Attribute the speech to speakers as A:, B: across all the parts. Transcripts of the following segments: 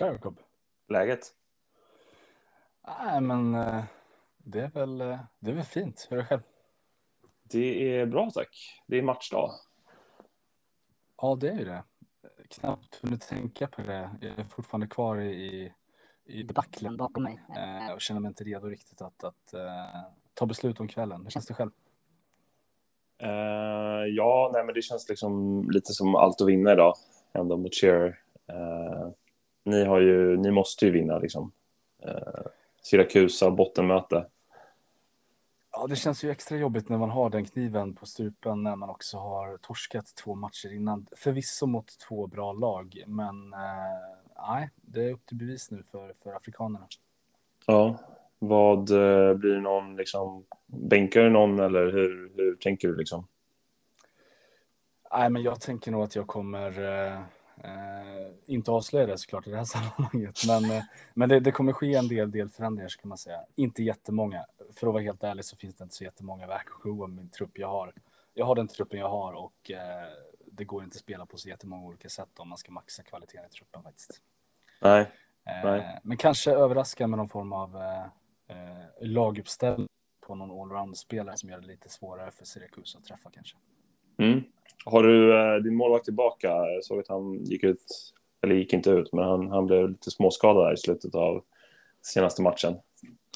A: Tja Jakob.
B: Läget?
A: Nej, men eh, det är väl, eh, det är väl fint. Hur är det själv?
B: Det är bra tack. Det är matchdag.
A: Ja, det är ju det. Knappt hunnit tänka på det. Jag är fortfarande kvar i, i debaclen bakom mig eh, och känner mig inte redo riktigt att, att uh, ta beslut om kvällen. Hur känns det själv?
B: Uh, ja, nej, men det känns liksom lite som allt att vinna idag ändå mot Shearer. Uh, ni, har ju, ni måste ju vinna liksom. Uh, Syrakusa, bottenmöte.
A: Ja, det känns ju extra jobbigt när man har den kniven på strupen när man också har torskat två matcher innan. Förvisso mot två bra lag, men eh, nej, det är upp till bevis nu för, för afrikanerna.
B: Ja, vad eh, blir det någon liksom bänkar du någon eller hur, hur tänker du liksom?
A: Nej, men jag tänker nog att jag kommer eh, inte avslöja det såklart i det här sammanhanget, men, eh, men det, det, kommer ske en del, del förändringar ska man säga. Inte jättemånga. För att vara helt ärlig så finns det inte så jättemånga gå med min trupp jag har. Jag har den truppen jag har och eh, det går inte att spela på så jättemånga olika sätt om man ska maxa kvaliteten i truppen faktiskt.
B: Nej.
A: Eh, Nej. Men kanske överraska med någon form av laguppställning på någon allround-spelare som gör det lite svårare för Syracuse att träffa kanske.
B: Mm. Har du eh, din målvakt tillbaka? Jag såg att han gick ut, eller gick inte ut, men han, han blev lite småskadad i slutet av senaste matchen.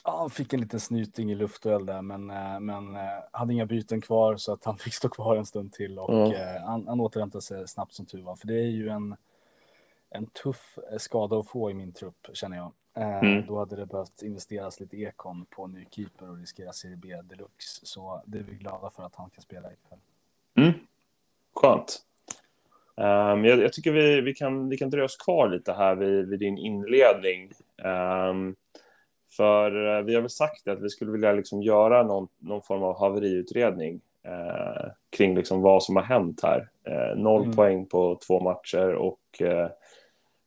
A: Ja, han fick en liten snyting i luftduell där, men, eh, men eh, hade inga byten kvar så att han fick stå kvar en stund till och mm. han, han återhämtade sig snabbt som tur var. För det är ju en, en tuff skada att få i min trupp, känner jag. Mm. Då hade det behövt investeras lite ekon på ny keeper och riskera Serie B deluxe. Så det är vi glada för att han kan spela ikväll.
B: Mm. Skönt. Um, jag, jag, tycker vi, vi, kan, vi kan dröja oss kvar lite här vid, vid din inledning. Um, för uh, vi har väl sagt att vi skulle vilja liksom göra någon, någon form av haveriutredning uh, kring liksom vad som har hänt här. Uh, noll mm. poäng på två matcher och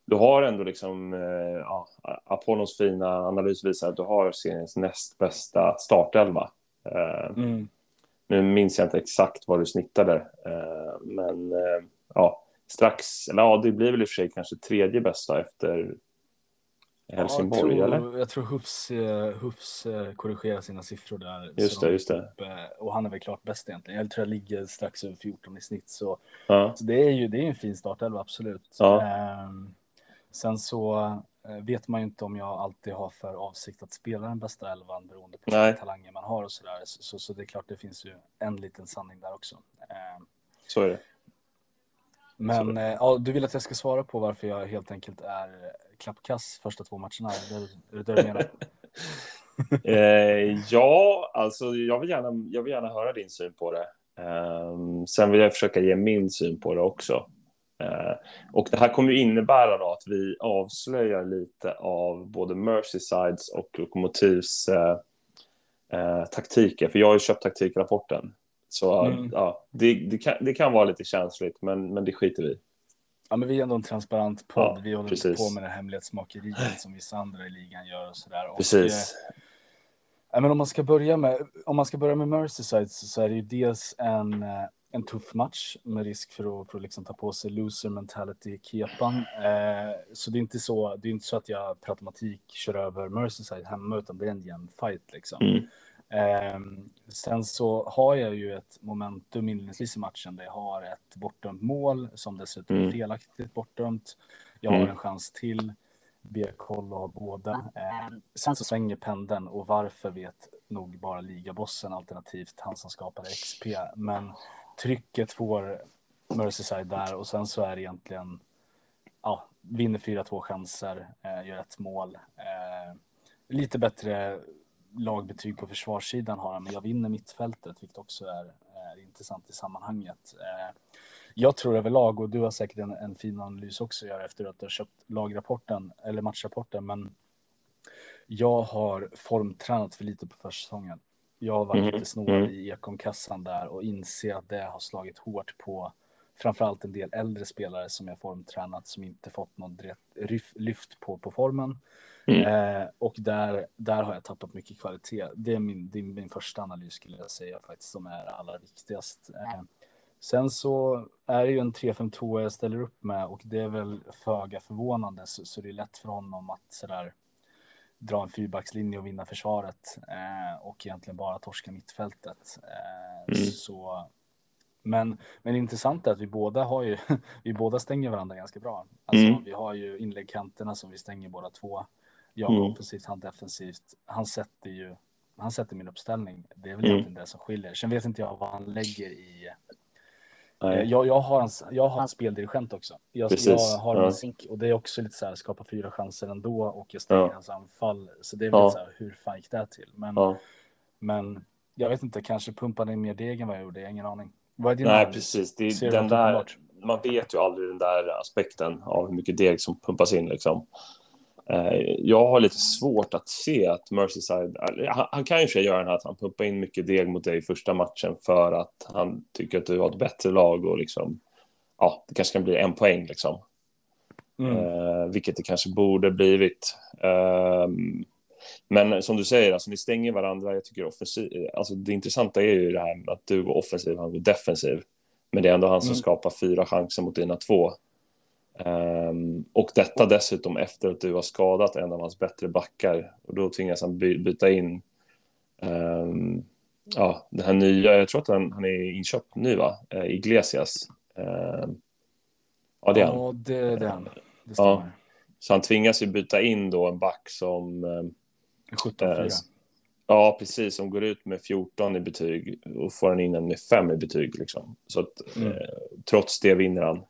B: du har ändå liksom, ja, Apollos fina analys visar att du har seriens näst bästa startelva. Mm. Nu minns jag inte exakt vad du snittade, eh, men eh, ja, strax, eller ja, det blir väl i och för sig kanske tredje bästa efter Helsingborg,
A: ja, jag
B: tror, eller?
A: Jag tror Hufs, eh, Hufs korrigerar sina siffror där.
B: Just det, just det.
A: och han är väl klart bäst egentligen. Jag tror jag ligger strax över 14 i snitt, så, ja. så det är ju det är en fin startelva, absolut. Ja. Um, sen så vet man ju inte om jag alltid har för avsikt att spela den bästa elvan beroende på vilka talanger man har och sådär. Så, så, så, det är klart, det finns ju en liten sanning där också.
B: Eh, så är det.
A: Men eh, ja, du vill att jag ska svara på varför jag helt enkelt är klappkass första två matcherna? Är det det du menar?
B: eh, ja, alltså jag vill, gärna, jag vill gärna höra din syn på det. Um, sen vill jag försöka ge min syn på det också. Eh, och det här kommer ju innebära då att vi avslöjar lite av både Merseyside och Lokomotivs eh, eh, taktiker, för jag har ju köpt taktikrapporten. Så mm. ja, det, det, kan, det kan vara lite känsligt, men, men det skiter vi
A: Ja, men vi är ändå en transparent podd. Ja, vi håller precis. på med det hemlighetsmakeriet som vissa andra i ligan gör och sådär.
B: Precis.
A: Och, eh, men om man ska börja med, om man ska börja med Merseyside så, så är det ju dels en eh, en tuff match med risk för att, för att liksom ta på sig loser mentality i kepan. Eh, så det är inte så. Det är inte så att jag per automatik kör över Merseyside hemma, utan det är en jämn fight liksom. Mm. Eh, sen så har jag ju ett momentum inledningsvis i matchen där jag har ett bortdömt mål som dessutom är mm. felaktigt bortdömt. Jag har mm. en chans till. Ber koll och båda. Eh, sen så svänger pendeln och varför vet nog bara ligabossen alternativt han som skapade XP. Men trycket får Merseyside där och sen så är det egentligen ja, vinner 4-2 chanser, eh, gör ett mål. Eh, lite bättre lagbetyg på försvarssidan har han, men jag vinner mittfältet, vilket också är, är intressant i sammanhanget. Eh, jag tror överlag, och du har säkert en, en fin analys också att göra efter att du har köpt lagrapporten eller matchrapporten, men jag har formtränat för lite på försäsongen. Jag har varit mm. lite snål mm. i ekonkassan där och inser att det har slagit hårt på framförallt en del äldre spelare som jag formtränat som inte fått någon direkt lyft på, på formen. Mm. Eh, och där, där har jag tappat mycket kvalitet. Det är min, det är min första analys skulle jag säga faktiskt som är allra viktigast. Eh, Sen så är det ju en 3-5-2 jag ställer upp med och det är väl föga förvånande så, så det är lätt för honom att sådär dra en fyrbackslinje och vinna försvaret eh, och egentligen bara torska mittfältet. Eh, mm. Så, men, men det intressanta är att vi båda har ju, vi båda stänger varandra ganska bra. Alltså, mm. Vi har ju inläggkanterna som vi stänger båda två. Jag mm. offensivt, han defensivt. Han sätter ju, han sätter min uppställning. Det är väl mm. egentligen det som skiljer. Sen vet inte jag vad han lägger i jag, jag, har en, jag har en speldirigent också. Jag, jag har en ja. sink och det är också lite så här skapa fyra chanser ändå och jag stänger ja. hans anfall. Så det är väl ja. så här, hur fan gick det till? Men, ja. men jag vet inte, kanske pumpade in mer deg än vad jag gjorde, jag har ingen aning. Vad är din
B: Nej, precis. Det är den där, man vet ju aldrig den där aspekten av hur mycket deg som pumpas in liksom. Eh, jag har lite svårt att se att Merseyside, han, kan ju för göra den här att han pumpar in mycket deg mot dig i första matchen för att han tycker att du har ett bättre lag och liksom, ja, det kanske kan bli en poäng liksom. Mm. Uh, vilket det kanske borde blivit. Uh, men som du säger, alltså, ni stänger varandra. Jag tycker offensiv, alltså, det intressanta är ju det här att du går offensiv, han går defensiv. Men det är ändå han som mm. skapar fyra chanser mot dina två. Um, och detta dessutom efter att du har skadat en av hans bättre backar och då tvingas han by byta in um, ja, den här nya, jag tror att han, han är inköpt nu va, uh, Iglesias. Uh, ja, det är han.
A: Ja, det, det är han. Det
B: ja. Så han tvingas ju byta in då en back som... Uh,
A: 17 uh,
B: Ja, precis, som går ut med 14 i betyg och får han in en med 5 i betyg. Liksom. Så att, mm. Eh, trots det vinner han.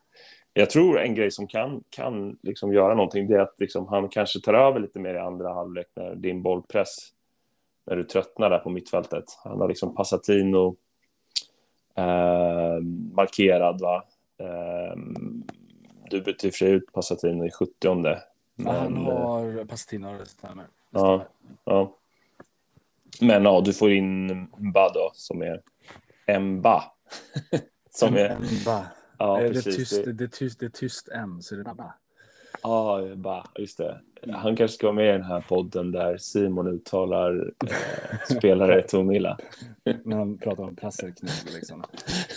B: Jag tror en grej som kan, kan liksom göra någonting det är att liksom han kanske tar över lite mer i andra halvlek när din bollpress, när du tröttnar där på mittfältet. Han har liksom Passatino eh, markerad, va? Eh, du och för sig ut Passatino i 70
A: men... ja, Han har Passatino, det stämmer. Det
B: stämmer. Ja, ja. Men ja, du får in Mba då, som är Mba.
A: som är... Mba. Ja, det, precis. Tyst, det, det, tyst, det är tyst M, så det är bara...
B: Ja, bara, just det. Han kanske ska vara med i den här podden där Simon uttalar eh, spelare Tomilla.
A: När han pratar om Passerkniv liksom.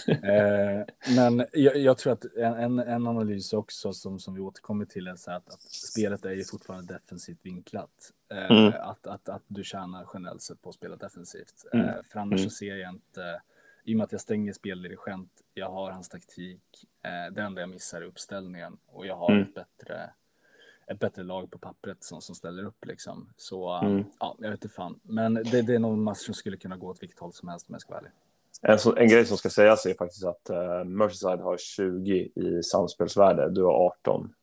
A: Eh, men jag, jag, tror att en, en analys också som, som vi återkommer till är så att, att spelet är ju fortfarande defensivt vinklat. Eh, mm. att, att, att du tjänar generellt sett på att spela defensivt. Mm. Eh, för annars mm. så ser jag inte i och med att jag stänger speldirigent, jag har hans taktik, eh, det enda jag missar är uppställningen och jag har mm. ett, bättre, ett bättre lag på pappret som, som ställer upp liksom. Så mm. ja, jag vet inte fan, men det, det är nog en match som skulle kunna gå åt vilket håll som helst om jag ska vara ärlig.
B: En, så, en grej som ska sägas är faktiskt att uh, Merseyside har 20 i samspelsvärde, du har 18.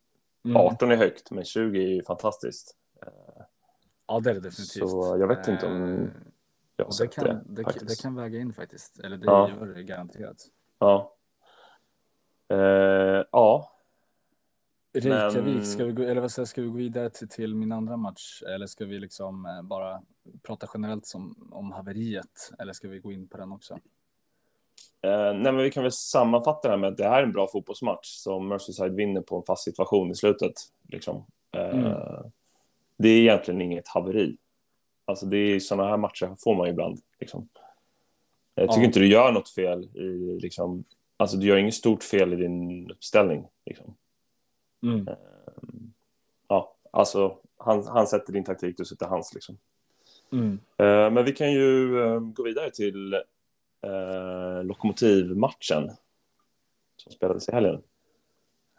B: Mm. 18 är högt, men 20 är fantastiskt. Uh,
A: ja, det är det definitivt.
B: Så jag vet inte om eh,
A: jag det, kan, det, det, det, kan väga in faktiskt. Eller det ja. gör det garanterat.
B: Ja. Uh, ja.
A: Reykjavik, Men... ska vi gå, eller vad säger, ska vi gå vidare till, till min andra match? Eller ska vi liksom eh, bara prata generellt som, om haveriet? Eller ska vi gå in på den också? Uh,
B: nej, men vi kan väl sammanfatta det här med att det här är en bra fotbollsmatch som Merseyside vinner på en fast situation i slutet. Liksom. Uh, mm. Det är egentligen inget haveri. Alltså det är sådana här matcher får man ibland. Liksom. Jag tycker ja. inte du gör något fel i liksom, alltså du gör inget stort fel i din uppställning. Liksom. Mm. Ehm, ja, alltså han, han sätter din taktik, du sätter hans liksom. Mm. Ehm, men vi kan ju ehm, gå vidare till uh, lokomotivmatchen som spelades i helgen.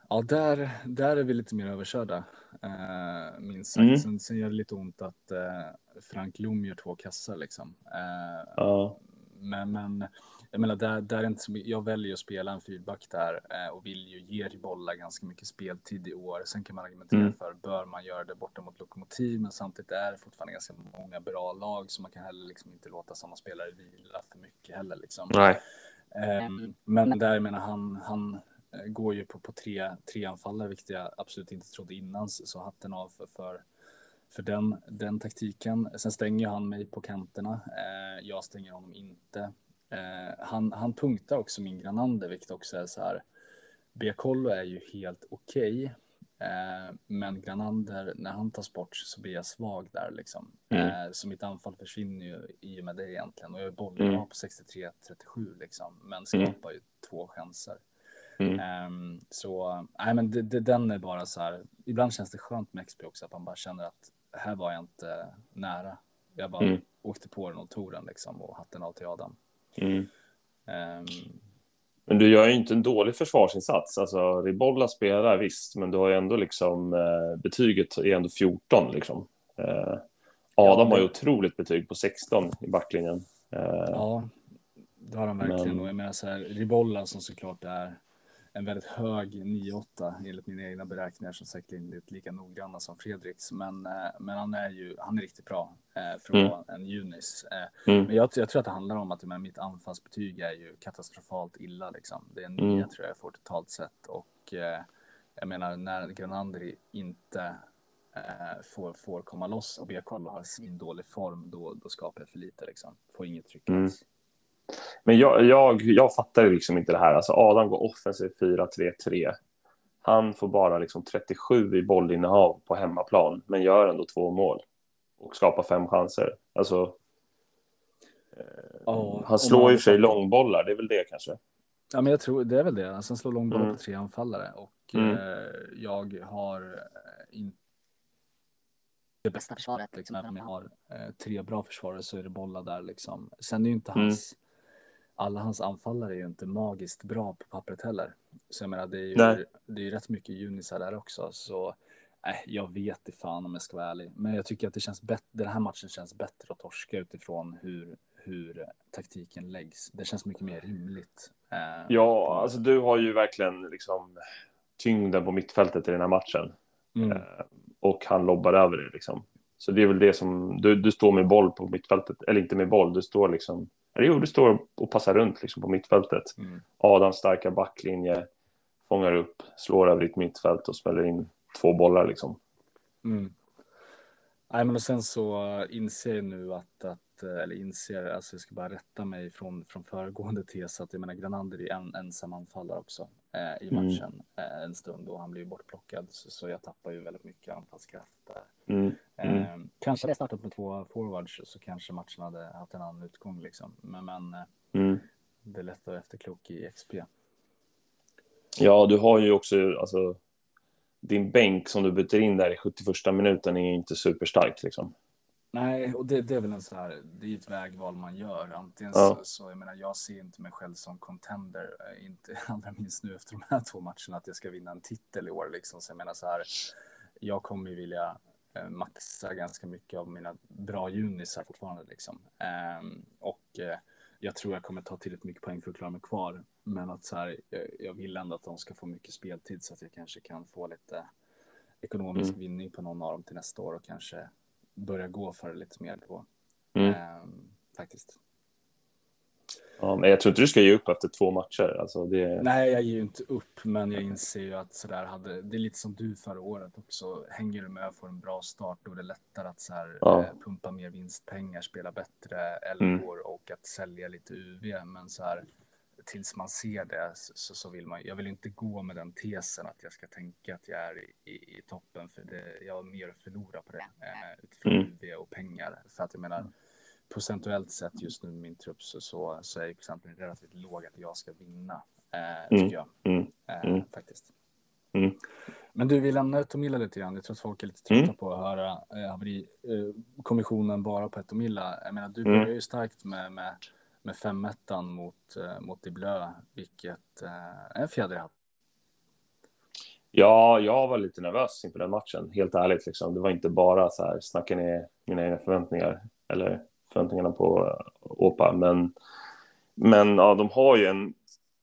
A: Ja, där, där är vi lite mer överkörda, eh, minst sagt. Mm. Sen, sen gör det lite ont att eh, Frank Lom gör två kassar liksom. Eh, ja. Men, men jag menar, där, där är inte så, jag väljer att spela en fyrback där eh, och vill ju ge bollar ganska mycket speltid i år. Sen kan man argumentera mm. för, bör man göra det borta mot Lokomotiv, men samtidigt är det fortfarande ganska många bra lag, så man kan heller liksom inte låta sådana spelare vila för mycket heller. Liksom.
B: Nej.
A: Eh, men där, jag menar, han, han går ju på, på tre, tre anfallare, vilket jag absolut inte trodde innan. Så hatten av för, för, för den, den taktiken. Sen stänger han mig på kanterna. Eh, jag stänger honom inte. Eh, han, han punktar också min Granander, vilket också är så här. Biacollo är ju helt okej. Okay. Eh, men Granander, när han tas bort så blir jag svag där liksom. Mm. Eh, så mitt anfall försvinner ju i och med det egentligen. Och jag är bollen mm. på 63-37 liksom. Men skapar mm. ju två chanser. Mm. Um, så nej, men det, det, den är bara så här. Ibland känns det skönt med XP också att man bara känner att här var jag inte nära. Jag bara mm. åkte på den och tog den liksom och hatten av till Adam. Mm. Um,
B: men du gör ju inte en dålig försvarsinsats. Alltså, Ribolla spelar visst, men du har ju ändå liksom eh, betyget är ändå 14 liksom. Eh, Adam ja, det... har ju otroligt betyg på 16 i backlinjen.
A: Eh, ja, det har han verkligen. Men... Och jag menar så här, Ribolla som såklart är en väldigt hög 9-8 enligt mina egna beräkningar som säkert inte är lika noggranna som Fredriks. Men, eh, men han är ju han är riktigt bra eh, för mm. en Junis. Eh, mm. Men jag, jag, tror att det handlar om att men, mitt anfallsbetyg är ju katastrofalt illa. Liksom. Det är en 9 mm. tror jag får totalt sett. Och eh, jag menar när Granander inte eh, får, får komma loss och BK har sin dålig form, då, då skapar jag för lite. Liksom. Får inget tryck mm. alls.
B: Men jag, jag, jag fattar liksom inte det här. Alltså Adam går offensiv 4-3-3. Han får bara liksom 37 i bollinnehav på hemmaplan, men gör ändå två mål och skapar fem chanser. Alltså, oh, han slår ju sig långbollar, det är väl det kanske.
A: Ja, men jag tror det är väl det. Alltså, han slår långbollar mm. på tre anfallare och mm. eh, jag har eh, inte det bästa försvaret. Liksom. Även om jag har eh, tre bra försvarare så är det bollar där liksom. Sen är ju inte mm. Alla hans anfallare är ju inte magiskt bra på pappret heller. Så jag menar, det är ju, det är ju rätt mycket junisar där också. Så äh, jag vet inte fan om jag ska vara ärlig. Men jag tycker att det känns bättre. Den här matchen känns bättre att torska utifrån hur, hur taktiken läggs. Det känns mycket mer rimligt.
B: Eh, ja, alltså du har ju verkligen liksom tyngden på mittfältet i den här matchen. Mm. Eh, och han lobbar över det liksom. Så det är väl det som, du, du står med boll på mittfältet, eller inte med boll, du står liksom Du står och passar runt liksom på mittfältet. Mm. Adams starka backlinje fångar upp, slår över ditt mittfält och smäller in två bollar liksom.
A: Mm. Nej, men och sen så inser jag nu att, att eller inser, alltså jag ska bara rätta mig från, från föregående tes att jag menar Granander är en ensam anfallare också eh, i mm. matchen mm. eh, en stund och han blir bortplockad så, så jag tappar ju väldigt mycket anfallskraft där. Mm. Mm. Eh, kanske hade startat med två forwards så kanske matchen hade haft en annan utgång liksom. Men, men eh, mm. det är lätt att efterklok i XP.
B: Ja, du har ju också alltså din bänk som du byter in där i 71 minuten är inte superstarkt liksom.
A: Nej, och det, det, är väl en så här, det är ett vägval man gör. Antingen ja. så, så, jag menar, jag ser inte mig själv som contender, eh, inte allra minst nu efter de här två matcherna, att jag ska vinna en titel i år liksom. Så jag menar så här, jag kommer ju vilja maxa ganska mycket av mina bra junisar fortfarande liksom. Um, och eh, jag tror jag kommer ta tillräckligt mycket poäng för att klara mig kvar. Men att så här, jag, vill ändå att de ska få mycket speltid så att jag kanske kan få lite ekonomisk mm. vinning på någon av dem till nästa år och kanske börja gå för det lite mer på. Mm. Um, faktiskt.
B: Ja, men jag tror inte du ska ge upp efter två matcher. Alltså det...
A: Nej, jag ger ju inte upp, men jag inser ju att sådär hade, det är lite som du förra året också. Hänger du med och får en bra start, då är det lättare att så här, ja. eh, pumpa mer vinstpengar, spela bättre elvor mm. och att sälja lite UV. Men så här, tills man ser det så, så vill man, jag vill inte gå med den tesen att jag ska tänka att jag är i, i, toppen, för det, jag har mer att förlora på det eh, utifrån mm. UV och pengar. För att jag menar, procentuellt sett just nu med min trupp så, så, så är procenten relativt låg att jag ska vinna, eh, mm. tycker jag. Mm. Eh, mm. faktiskt. Mm. Men du, vi lämnar Tomilla lite grann. Jag tror att folk är lite trötta mm. på att höra eh, haverikommissionen bara på Etomilla. Jag menar, du mm. börjar ju starkt med, med, med 5 mot, eh, mot Diblö, vilket eh, är en fjäder i hatten.
B: Ja, jag var lite nervös inför den matchen, helt ärligt. Liksom. Det var inte bara så här, snacka ner mina egna förväntningar. Eller förväntningarna på Åpa. Men, men ja, de har ju en,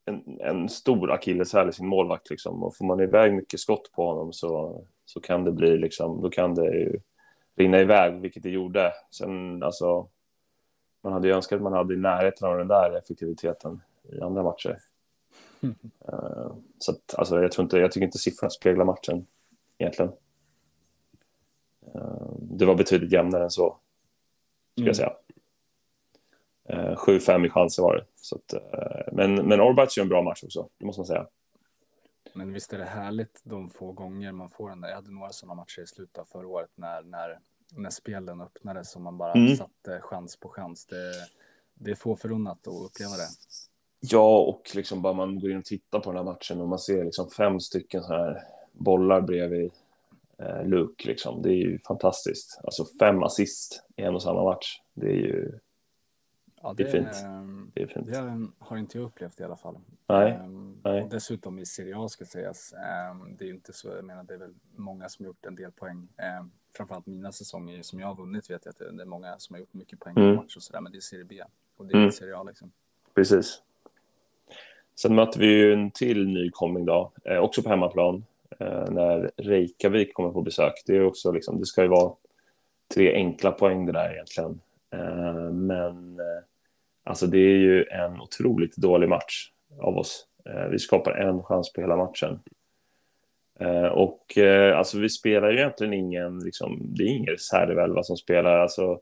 B: en, en stor akilleshäl i sin målvakt. Liksom. Och får man iväg mycket skott på honom så, så kan det bli liksom, då kan det ju rinna iväg, vilket det gjorde. Sen alltså, man hade ju önskat att man hade i närheten av den där effektiviteten i andra matcher. Uh, så att, alltså, jag, tror inte, jag tycker inte siffrorna speglar matchen egentligen. Uh, det var betydligt jämnare än så mm. jag säga. Eh, 7-5 i chanser var det. Så att, eh, men men Orbach gör en bra match också, det måste man säga.
A: Men visst är det härligt de få gånger man får den där. Jag hade några sådana matcher i slutet av förra året när, när, när spelen öppnades som man bara mm. satte chans på chans. Det, det är få förunnat att uppleva det.
B: Ja, och liksom bara man går in och tittar på den här matchen och man ser liksom fem stycken så här bollar bredvid eh, Luke. Liksom. Det är ju fantastiskt. Alltså fem assist i en och samma match. Det är ju
A: Ja, det, det, är fint. Det är fint. Det har inte jag upplevt i alla fall.
B: Nej. Um, Nej.
A: Och dessutom i Serie A ska sägas. Um, det är inte så, jag menar det är väl många som har gjort en del poäng. Um, framförallt mina säsonger som jag har vunnit vet jag att det är många som har gjort mycket poäng mm. på match och sådär. Men det är Serie B och det är mm. Serie A liksom.
B: Precis. Sen möter vi ju en till nykomling då, eh, också på hemmaplan, Eh, när Reykjavik kommer på besök. Det är också liksom, det ska ju vara tre enkla poäng det där egentligen. Eh, men eh, Alltså det är ju en otroligt dålig match av oss. Vi skapar en chans på hela matchen. Och alltså vi spelar ju egentligen ingen, liksom, det är ingen reservelva som spelar. Alltså,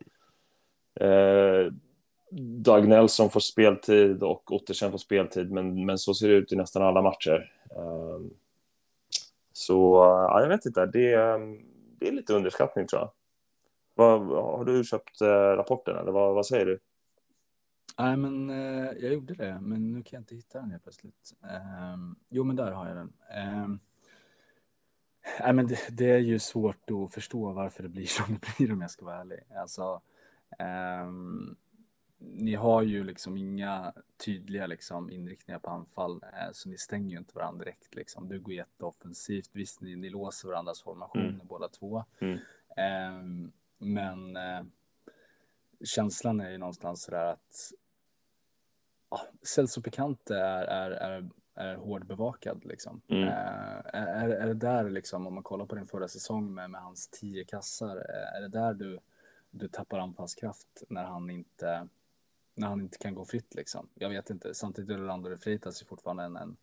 B: Doug Nelson får speltid och Ottersen får speltid, men, men så ser det ut i nästan alla matcher. Så ja, jag vet inte, det, ehm, det är lite underskattning tror jag. Vad, har du köpt eh, rapporten eller vad, vad säger du?
A: Nej, men eh, jag gjorde det, men nu kan jag inte hitta den helt plötsligt. Eh, jo, men där har jag den. Eh, nej, men det, det, är ju svårt att förstå varför det blir som det blir om jag ska vara ärlig. Alltså, ehm, ni har ju liksom inga tydliga liksom, inriktningar på anfall, eh, så ni stänger ju inte varandra direkt. Liksom. Du går jätteoffensivt. Visst, ni, ni låser varandras formationer mm. båda två. Mm. Ehm, men eh, känslan är ju någonstans sådär att ja, Celso Picante är, är, är, är hård bevakad. Liksom. Mm. Eh, är, är det där, liksom, om man kollar på din förra säsong med, med hans tio kassar, är det där du, du tappar anfallskraft när han inte när han inte kan gå fritt liksom. Jag vet inte. Samtidigt är Orlando Freitas fortfarande en, en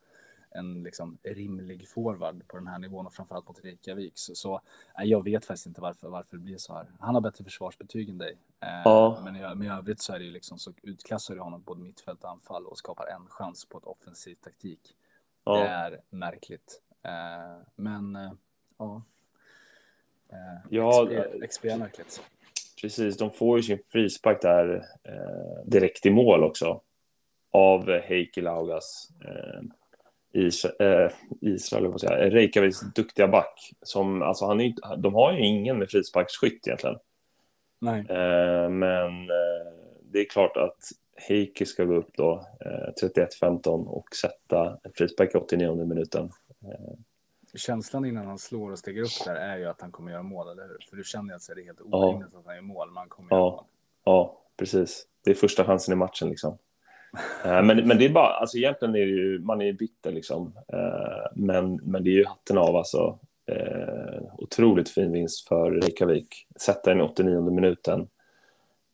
A: en liksom rimlig forward på den här nivån och framförallt mot Reykjavik. Så, så jag vet faktiskt inte varför, varför det blir så här. Han har bättre försvarsbetyg än dig. Eh, ja. Men, i, men i övrigt så är det ju liksom så utklassar du honom både mittfält och anfall och skapar en chans på ett offensiv taktik. Ja. Det är märkligt. Eh, men eh, ja. Ja, XP är märkligt.
B: Precis, de får ju sin frispark där eh, direkt i mål också av Heikki Laugas. Eh, Israel, äh, Israel säga, Reykjaviks duktiga back. Som, alltså han är, de har ju ingen med frisparksskytt egentligen.
A: Nej.
B: Eh, men eh, det är klart att Heikki ska gå upp då, eh, 31-15 och sätta en frispark i 89 minuten.
A: Känslan innan han slår och stegar upp där är ju att han kommer göra mål, eller hur? För du känner att det är helt orimligt ja. att han gör mål, men han kommer ja. göra mål.
B: Ja, precis. Det är första chansen i matchen liksom. Eh, men, men det är bara, alltså egentligen är det ju, man är ju bitter liksom. Eh, men, men det är ju hatten av alltså. Eh, otroligt fin vinst för Reykjavik. Sätta den i 89 minuten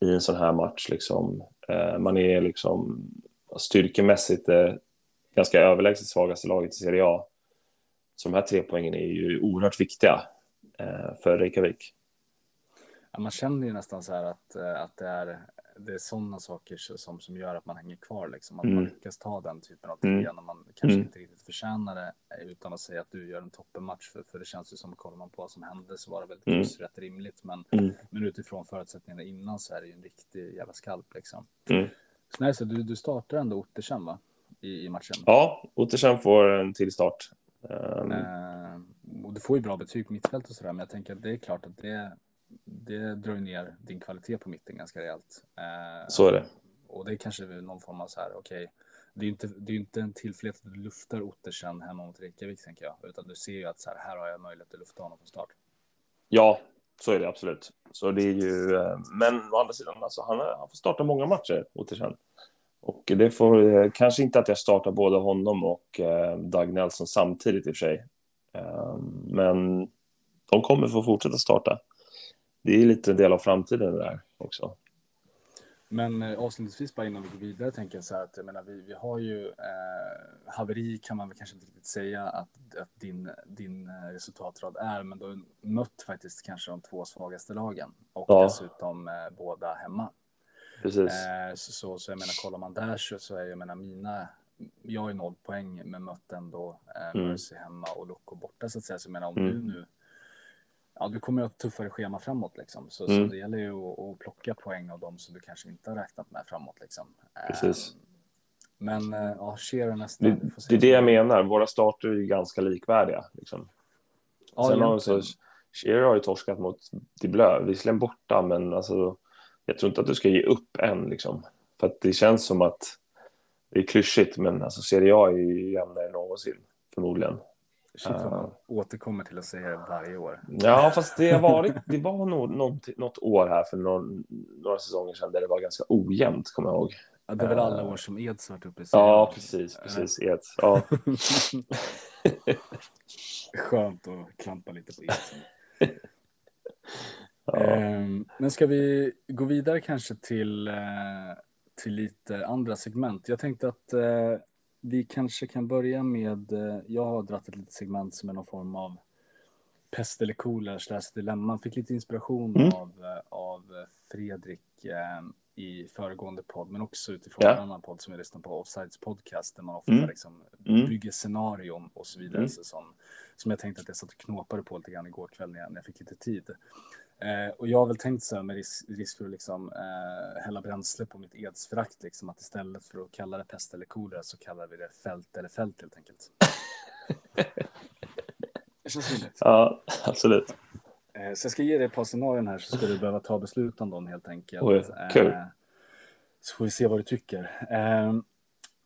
B: i en sån här match liksom. Man är liksom styrkemässigt ganska överlägset svagaste laget i Serie A. Så de här tre poängen är ju oerhört viktiga för Reykjavik.
A: Ja, man känner ju nästan så här att, att det är det är sådana saker som, som gör att man hänger kvar, liksom. att mm. man lyckas ta den typen av trea mm. när man kanske mm. inte riktigt förtjänar det, utan att säga att du gör en toppenmatch, för, för det känns ju som, kollar man på vad som hände så var det väl mm. rätt rimligt, men, mm. men utifrån förutsättningarna innan så är det ju en riktig jävla skalp liksom. Mm. Så, nej, så du, du startar ändå Ottersen va? I, i matchen?
B: Ja, Ottersen får en till start.
A: Um... Och du får ju bra betyg på mittfält och sådär, men jag tänker att det är klart att det det drar ner din kvalitet på mitten ganska rejält.
B: Eh, så är det.
A: Och det är kanske någon form av så här, okej, okay, det är ju inte, det är inte en tillfällighet att du luftar Ottersen hemma mot Reykjavik, tänker jag, utan du ser ju att så här, här har jag möjlighet att lufta honom från start.
B: Ja, så är det absolut. Så det är ju, eh, men å andra sidan, alltså, han, han får starta många matcher, Ottersen. Och det får eh, kanske inte att jag startar både honom och eh, Doug Nelson samtidigt i och för sig. Men de kommer få fortsätta starta det är lite en del av framtiden det där också.
A: Men eh, avslutningsvis bara innan vi går vidare tänker jag så här att jag menar vi, vi har ju eh, haveri kan man väl kanske inte riktigt säga att, att din, din eh, resultatrad är, men du har mött faktiskt kanske de två svagaste lagen och ja. dessutom eh, båda hemma.
B: Precis.
A: Eh, så, så, så jag menar kollar man där så, så är jag menar mina jag har ju noll poäng men mött ändå eh,
B: Mm.
A: Mercy hemma och Loco borta så att säga. Så jag menar om
B: Mm.
A: du nu, ja du kommer ju ha ett tuffare schema framåt liksom. Så,
B: Mm.
A: så det gäller ju att, att plocka poäng av dem som du kanske inte har räknat med framåt liksom. Eh,
B: Precis.
A: Men eh, ja, Shearer nästa.
B: Det, det är det jag menar. Våra starter är ju ganska likvärdiga. Liksom.
A: Ja,
B: Sen har så. Shearer har ju torskat mot Diblö, visserligen borta, men alltså, jag tror inte att du ska ge upp än. Liksom. För att det känns som att det är klyschigt, men alltså, Serie A är ju jämnare än någonsin, förmodligen.
A: Shit vad man
B: Uh.
A: återkommer till att säga det varje år.
B: Ja, fast det, har varit, det var nog något, något år här för någon, några säsonger sedan där det var ganska ojämnt, kommer jag ihåg.
A: Ja, det är väl alla
B: Eh.
A: år som Eds varit uppe i
B: Ja,
A: serien.
B: precis. precis Ed. Ja.
A: Skönt att klampa lite på Edsen.
B: Ja.
A: Ehm, Men ska vi gå vidare kanske till, eh, till lite andra segment? Jag tänkte att eh, vi kanske kan börja med, eh, jag har dragit ett litet segment som är någon form av pest eller kolera slash dilemma. Fick lite inspiration
B: Mm.
A: av, av Fredrik i föregående podd, men också utifrån
B: Ja.
A: en annan podd som jag lyssnar på, Offsides podcast, där man ofta
B: Mm.
A: liksom
B: Mm.
A: bygger scenarion och så vidare.
B: Mm.
A: Så som, som jag tänkte att jag satt och knåpade på lite grann igår kväll när jag, när jag fick lite tid. Eh, och jag har väl tänkt så här med risk, risk för att liksom, eh, hälla bränsle på mitt edsförakt, liksom, att istället för att kalla det pest eller kolera så kallar vi det fält eller fält helt enkelt. det känns rimligt.
B: ja, absolut.
A: Eh, så jag ska ge dig ett par scenarion här så ska du behöva ta beslut om dem helt enkelt.
B: Oj, kul.
A: Eh, så får vi se vad du tycker. Eh,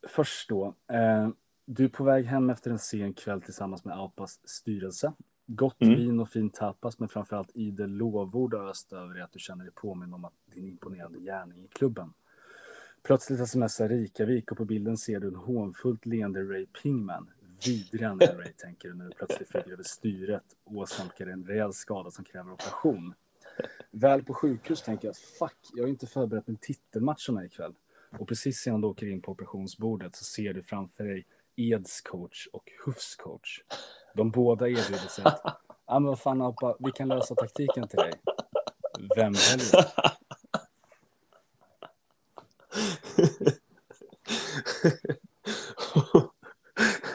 A: först då. Eh, du är på väg hem efter en sen kväll tillsammans med Aupas styrelse. Gott
B: Mm.
A: vin och fin tapas, men framförallt idel lovord öst över dig att du känner dig påminn om att din imponerande gärning i klubben. Plötsligt smsar Rikavik och på bilden ser du en hånfullt leende Ray Pingman. Vidrande Ray, tänker du när du plötsligt flyger över styret och åsamkar en rejäl skada som kräver operation. Väl på sjukhus tänker jag att fuck, jag har inte förberett en titelmatch som är ikväll. Och precis innan du åker in på operationsbordet så ser du framför dig Eds coach och Hufs coach. De båda erbjuder sig att, ja men vad fan Appa, vi kan lösa taktiken till dig. Vem väljer?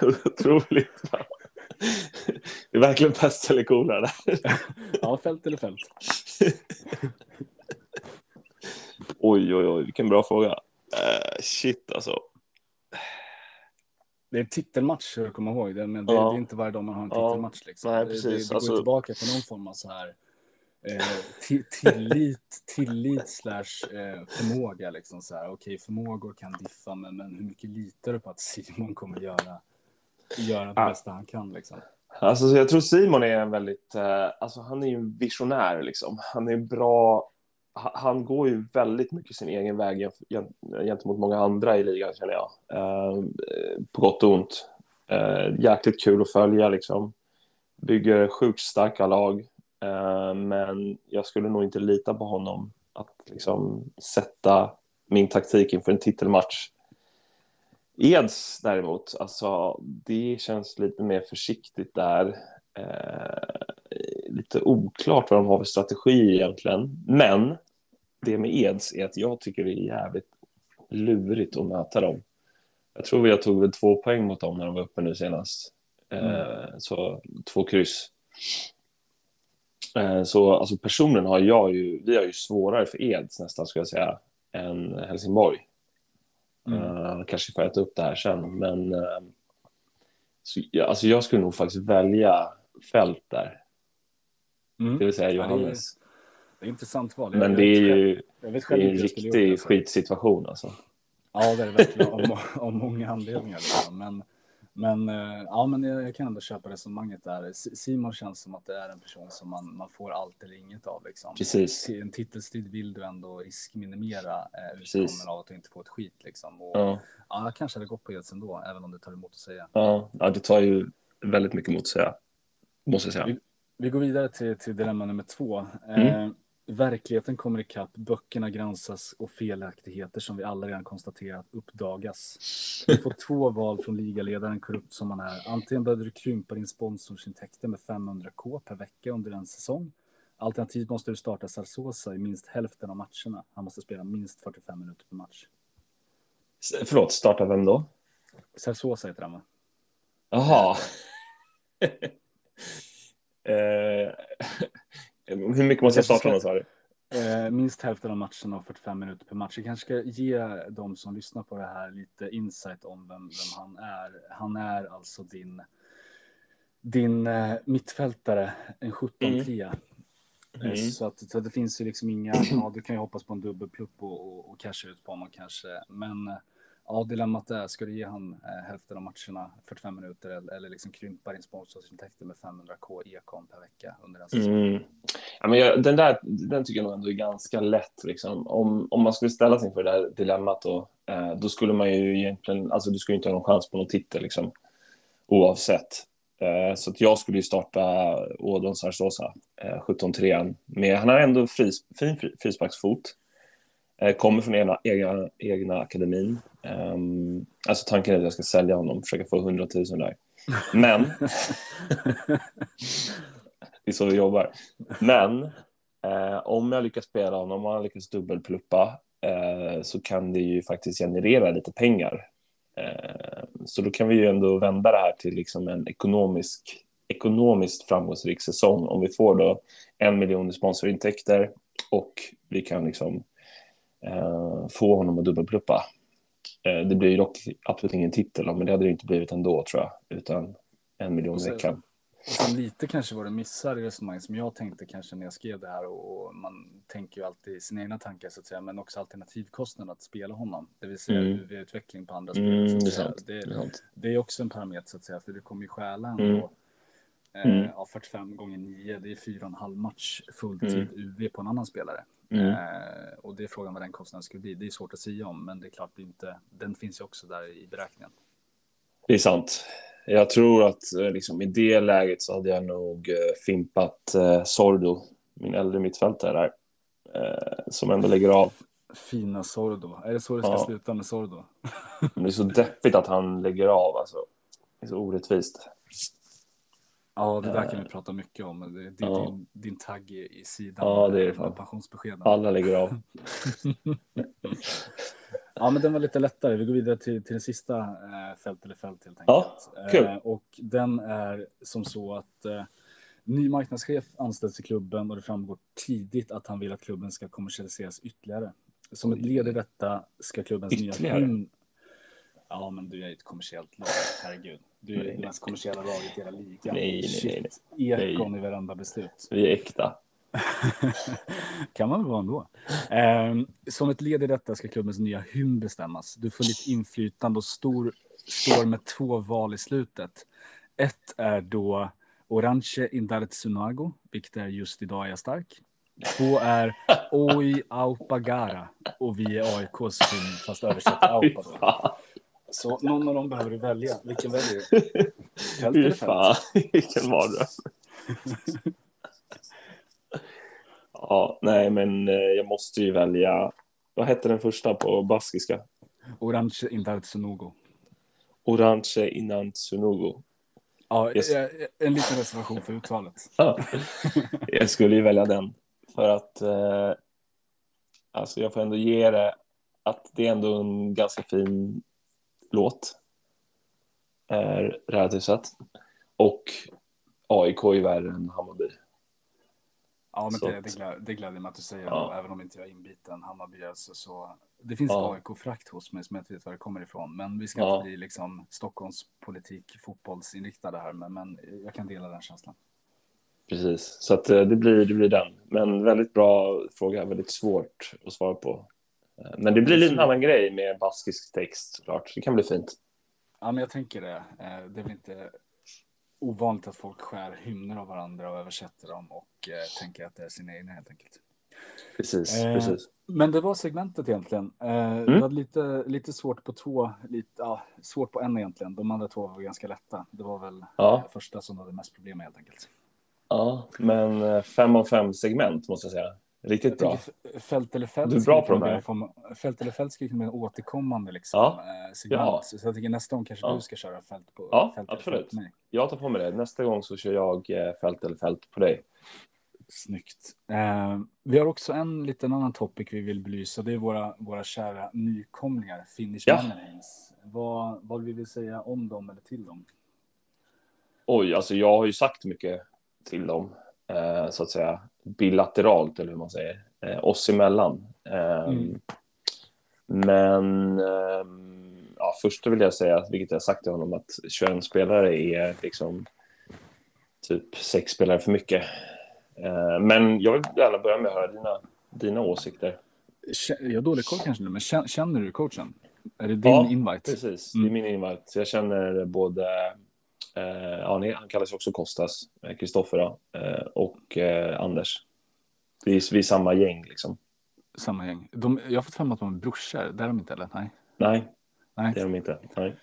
B: Otroligt. Det är verkligen pest eller kolera där.
A: Ja, fält eller fält?
B: Oj, oj, oj, vilken bra fråga. Uh, shit, alltså.
A: Det är en titelmatch, du komma ihåg. Det, men det,
B: Ja.
A: det är inte varje dag man har en titelmatch. Liksom.
B: Nej,
A: Det-
B: precis.
A: Det, det, går
B: Alltså-
A: tillbaka till någon form av så här eh, ti- tillit, tillit slash eh, förmåga. Liksom, så här. Okej, förmågor kan diffa, men, men hur mycket litar du på att Simon kommer göra, göra det bästa han kan? Liksom?
B: Alltså, så jag tror Simon är en väldigt, eh, alltså han är ju en visionär liksom. Han är bra, han går ju väldigt mycket sin egen väg gentemot många andra i ligan känner jag. Ehm, eh, på gott och ont. Ehm, jäkligt kul att följa liksom. Bygger sjukt starka lag. Ehm, men jag skulle nog inte lita på honom att liksom sätta min taktik inför en titelmatch. Eds däremot, alltså det känns lite mer försiktigt där. Eh, lite oklart vad de har för strategi egentligen. Men det med Eds är att jag tycker det är jävligt lurigt att möta dem. Jag tror jag tog väl två poäng mot dem när de var uppe nu senast. Eh, Så två kryss. Eh, så alltså personligen har jag ju, vi har ju svårare för Eds nästan skulle jag säga, än Helsingborg.
A: Mm.
B: Uh, kanske får äta upp det här sen, men eh, så, ja, alltså jag skulle nog faktiskt välja fält där,
A: Mm.
B: det vill säga Johannes.
A: Intressant val. Jag-
B: men det är ju det är en
A: gjort
B: riktig
A: det, så.
B: skitsituation alltså.
A: Ja, det är det verkligen av, av många anledningar. Liksom. Men, men, eh, ja, men jag, jag kan ändå köpa resonemanget där. Simon känns som att det är en person som man, man får allt eller inget av. Liksom.
B: Precis.
A: En titelstrid vill du ändå riskminimera eh, utgången av att du inte får ett skit. Liksom. Och, ja.
B: Ja,
A: jag kanske hade gått på Eds ändå, även om det tar emot att säga.
B: ja, ja, det tar ju väldigt mycket emot att säga, måste jag säga.
A: Vi går vidare till, till dilemma nummer två.
B: Mm.
A: Eh, verkligheten kommer ikapp, böckerna granskas och felaktigheter som vi alla redan konstaterat uppdagas. Du får två val från ligaledaren, korrupt som han är. Antingen behöver du krympa din sponsorsintäkter med 500k per vecka under en säsong. Alternativt måste du starta Sarsosa i minst hälften av matcherna. Han måste spela minst 45 minuter per match.
B: Förlåt, starta vem då?
A: Sarsosa heter han va?
B: Jaha. eh, hur mycket måste jag starta honom sa du?
A: Eh, minst hälften av matcherna och 45 minuter per match. Jag kanske ska ge de som lyssnar på det här lite insight om vem, vem han är. Han är alltså din, din eh, mittfältare, en 17-3. Mm. Mm. Så, att, så att det finns ju liksom inga, ja du kan ju hoppas på en dubbelplupp och, och, och casha ut på honom kanske. Men eh, ja, dilemmat är, ska du ge han eh, hälften av matcherna 45 minuter eller, eller liksom krympa din sponsorsintäkter med 500k ekon per vecka under en säsong?
B: Mm. Ja, men jag, den där, den tycker jag nog ändå är ganska lätt liksom. Om, om man skulle ställa sig inför det där dilemmat då, eh, då skulle man ju egentligen, alltså du skulle inte ha någon chans på någon titel liksom, oavsett. Eh, så att jag skulle ju starta Ådon Sarsosa, eh, 17-3. Men han har ändå fris, fin frisparksfot. Eh, kommer från egna, egna, egna akademin. Um, alltså tanken är att jag ska sälja honom, försöka få 100 000 där. Men... det är så vi jobbar. Men eh, om jag lyckas spela honom, om han lyckas dubbelpluppa, eh, så kan det ju faktiskt generera lite pengar. Eh, så då kan vi ju ändå vända det här till liksom en ekonomisk, ekonomiskt framgångsrik säsong om vi får då en miljon i sponsorintäkter och vi kan liksom få honom att dubbelpluppa. Eh, det blir dock absolut ingen titel, men det hade det inte blivit ändå tror jag, utan en miljon i veckan.
A: Och sen lite kanske vad du missar i resonemanget som jag tänkte kanske när jag skrev det här och man tänker ju alltid sina egna tankar så att säga, men också alternativkostnad att spela honom, det vill säga mm. UV-utveckling på andra spelare. Mm, det, är det, det, det, är också en parameter så att säga, för du kommer ju stjäla ändå mm. Mm. Eh, 45 gånger 9, det är 4,5 match fulltid mm. UV på en annan spelare. Mm. Eh, och det är frågan vad den kostnaden skulle bli. Det är svårt att säga om, men det är klart det inte. Den finns ju också där i beräkningen.
B: Det är sant. Jag tror att eh, liksom, i det läget så hade jag nog eh, fimpat eh, Sordo, min äldre mittfältare där, eh, som ändå lägger av.
A: Fina Sordo. Är det så det ska ja. sluta med Sordo?
B: det är så deppigt att han lägger av alltså. Det är så orättvist.
A: Ja, det där kan vi prata mycket om. Det, det är ja. din, din tagg i, sidan
B: ja, det är det
A: pensionsbeskeden.
B: Alla lägger av.
A: ja, men den var lite lättare. Vi går vidare till, till den sista eh, fält eller fält helt
B: enkelt. Ja, kul.
A: Eh, och den är som så att eh, ny marknadschef anställs i klubben och det framgår tidigt att han vill att klubben ska kommersialiseras ytterligare. Som ett led i detta ska klubbens ytterligare. nya hymn Ja, men du är ett kommersiellt lag. Herregud. Du är nej, det mest kommersiella laget i hela ligan.
B: Nej, nej,
A: nej. Ekon i varenda beslut.
B: Vi är äkta.
A: kan man väl vara ändå. Eh, som ett led i detta ska klubbens nya hymn bestämmas. Du får lite inflytande och stor, står med två val i slutet. Ett är då Orange Indartsunago, vilket är just idag är jag stark. Två är Oi Aupagara och vi är AIKs hymn fast översatt Aupa. Då. Så någon av dem behöver du välja. Vilken väljer du?
B: Fält eller fält? Vilken mardröm. ja, nej, men eh, jag måste ju välja. Vad hette den första på baskiska?
A: Orange Inantsunugo.
B: Orange Inantsunugo.
A: Ja, yes. en liten reservation för uttalet.
B: ja. Jag skulle ju välja den för att eh, alltså jag får ändå ge det att det är ändå en ganska fin låt. Är relativt sett. Och AIK är värre än Hammarby.
A: Ja, men det, det, gläder, det gläder mig att du säger ja. det, även om inte jag är inbiten Hammarby. Alltså, så, det finns ja. AIK-frakt hos mig som jag inte vet var det kommer ifrån. Men vi ska ja. inte bli liksom Stockholms politik fotbollsinriktade här. Men, men jag kan dela den känslan.
B: Precis, så att, eh, det, blir, det blir den. Men väldigt bra fråga, väldigt svårt att svara på. Eh, men det blir lite en annan grej med baskisk text såklart. Det kan bli fint.
A: Ja, men jag tänker det. Eh, det är väl inte ovanligt att folk skär hymner av varandra och översätter dem och eh, tänker att det är sina egna helt enkelt.
B: Precis, eh, precis.
A: Men det var segmentet egentligen. Eh, mm. Du hade lite, lite svårt på två, lite, ja, svårt på en egentligen. De andra två var ganska lätta. Det var väl ja. första som hade mest problem helt enkelt.
B: Ja, men fem av fem segment måste jag säga. Riktigt bra.
A: Fält eller fält.
B: Du är bra på de här.
A: Fält eller fält ska kunna bli återkommande liksom, ja. Eh, segment. Ja. Så jag tycker nästa gång kanske ja. du ska köra fält på
B: Ja,
A: fält
B: absolut. Fält jag tar på mig det. Nästa gång så kör jag eh, fält eller fält på dig.
A: Snyggt. Eh, vi har också en liten annan topic vi vill belysa. Det är våra, våra kära nykomlingar, Finnish ja. vad, vad vill vi säga om dem eller till dem?
B: Oj, alltså jag har ju sagt mycket till dem, eh, så att säga, bilateralt eller hur man säger, eh, oss emellan. Eh, mm. Men eh, ja, först vill jag säga, vilket jag sagt till honom, att 21 spelare är liksom typ sex spelare för mycket. Eh, men jag vill gärna börja med att höra dina, dina åsikter.
A: Jag har dålig koll kanske nu, men känner du coachen? Är det din
B: ja,
A: invite?
B: precis. Mm. Det är min invite. Jag känner både, ja, han kallas också Kostas, Kristoffer eh, och eh, Anders. Vi, vi är samma gäng liksom.
A: Samma gäng. De, jag har fått fram att de är brorsor, det är de inte eller? Nej.
B: Nej, Nej. det är de inte. Nej.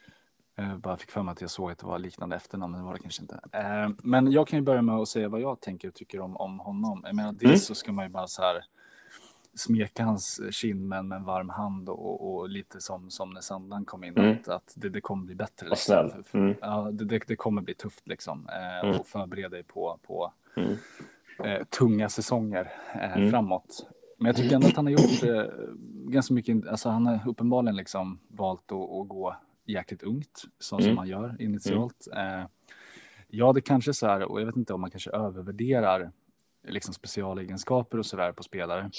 A: Jag bara fick för mig att jag såg att det var liknande efternamn, men det var det kanske inte. Eh, men jag kan ju börja med att säga vad jag tänker och tycker om, om honom. Jag menar, dels mm. så ska man ju bara så här smeka hans kind med, en varm hand och, och, lite som, som när Sandland kom in, mm. att, att det, det, kommer bli bättre.
B: Liksom.
A: Mm. Ja, det, det, kommer bli tufft liksom. Eh, mm. Och förbereda dig på, på mm. eh, tunga säsonger eh, mm. framåt. Men jag tycker ändå att han har gjort eh, ganska mycket, alltså han har uppenbarligen liksom valt att, att gå jäkligt ungt, så mm. som man gör initialt. Mm. Eh, ja, det kanske så här, och jag vet inte om man kanske övervärderar liksom specialegenskaper och så där på spelare.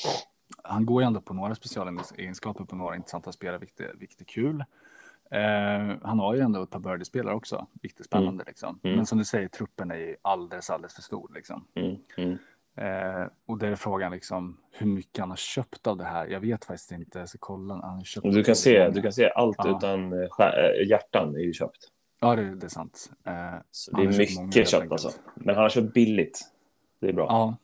A: Han går ju ändå på några specialegenskaper på några intressanta spelare, vilket, vilket är kul. Eh, han har ju ändå ett par birdie-spelare också, vilket är spännande. Mm. Liksom. Mm. Men som du säger, truppen är ju alldeles, alldeles för stor. Liksom. Mm. mm. Eh, och det är frågan liksom hur mycket han har köpt av det här. Jag vet faktiskt inte. Jag ska kolla. Han köpt
B: du, kan se, du kan se allt ja. utan äh, hjärtan är ju köpt.
A: Ja, det, det är sant.
B: Eh, det är mycket köpt alltså. Men han har köpt billigt. Det är bra.
A: Ja,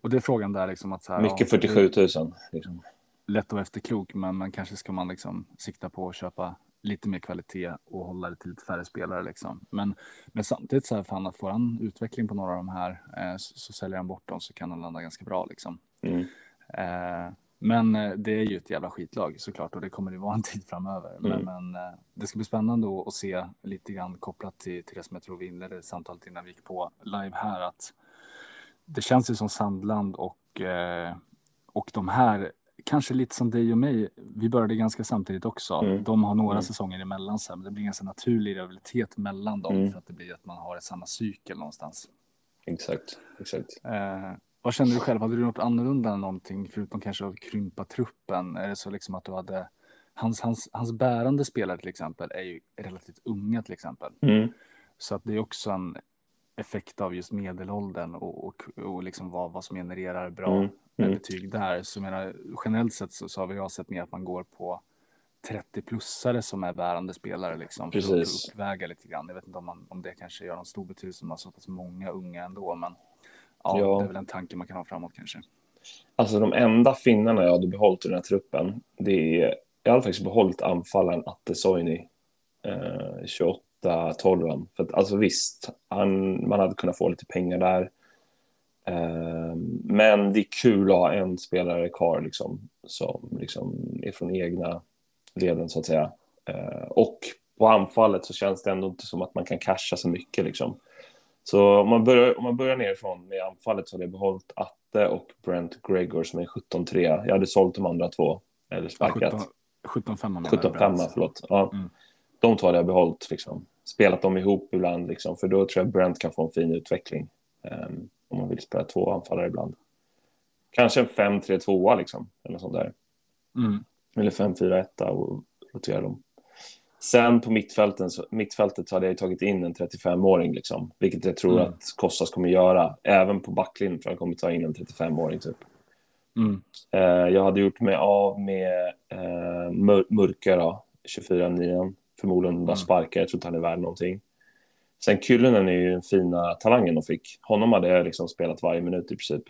A: och det är frågan där liksom att så här,
B: Mycket 47 000. Liksom.
A: Lätt att vara efterklok, men, men kanske ska man liksom sikta på att köpa lite mer kvalitet och hålla det till lite färre spelare liksom. Men, men samtidigt så här, fan, att får han utveckling på några av de här eh, så, så, säljer han bort dem så kan han landa ganska bra liksom. Mm. Eh, men eh, det är ju ett jävla skitlag såklart och det kommer det vara en tid framöver. Mm. Men, men eh, det ska bli spännande att se lite grann kopplat till, till det som jag tror vi inledde samtalet innan vi gick på live här att det känns ju som Sandland och, eh, och de här kanske lite som dig och mig, vi började ganska samtidigt också. Mm. De har några mm. säsonger emellan sig, men det blir en ganska naturlig rivalitet mellan dem mm. för att det blir att man har ett samma cykel någonstans.
B: Exakt, exakt.
A: Eh, vad kände du själv? Hade du något annorlunda än någonting förutom kanske att krympa truppen? Är det så liksom att du hade hans, hans, hans bärande spelare till exempel är ju relativt unga till exempel. Mm. Så att det är också en effekt av just medelåldern och, och, och liksom vad, vad som genererar bra mm. Mm. betyg där. Så menar, generellt sett så, så har vi sett mer att man går på 30-plussare som är bärande spelare liksom. Precis. För att uppväga lite grann. Jag vet inte om, man, om det kanske gör någon stor betydelse om man har så pass många unga ändå, men ja, ja, det är väl en tanke man kan ha framåt kanske.
B: Alltså de enda finnarna jag hade behållit i den här truppen, det är, jag hade faktiskt behållit anfallaren Atte Soini, eh, 28 12 För att, alltså visst, han, man hade kunnat få lite pengar där. Eh, men det är kul att ha en spelare kvar liksom, som liksom är från egna leden så att säga. Eh, och på anfallet så känns det ändå inte som att man kan casha så mycket liksom. Så om man börjar, om man börjar nerifrån med anfallet så hade jag behållit Atte och Brent Gregor som är 17-3. Jag hade sålt de andra två, eller sparkat.
A: 17-5
B: 17-5, förlåt. Ja. Mm. De två hade jag behållit, liksom. Spelat dem ihop ibland, liksom, för då tror jag Brent kan få en fin utveckling. Um, om man vill spela två anfallare ibland. Kanske en 5-3-2 liksom, eller sånt där. Mm. Eller 5-4-1 och rotera dem. Sen på mittfälten, så, mittfältet så hade jag tagit in en 35-åring, liksom, vilket jag tror mm. att Kostas kommer göra. Även på backlinjen tror jag kommer ta in en 35-åring. Typ. Mm. Eh, jag hade gjort mig av med eh, mör Mörka, 24-9. Förmodligen bara mm. sparka, jag tror inte han är värd någonting. Sen Kyllönen är ju den fina talangen de fick. Honom hade jag liksom spelat varje minut i princip.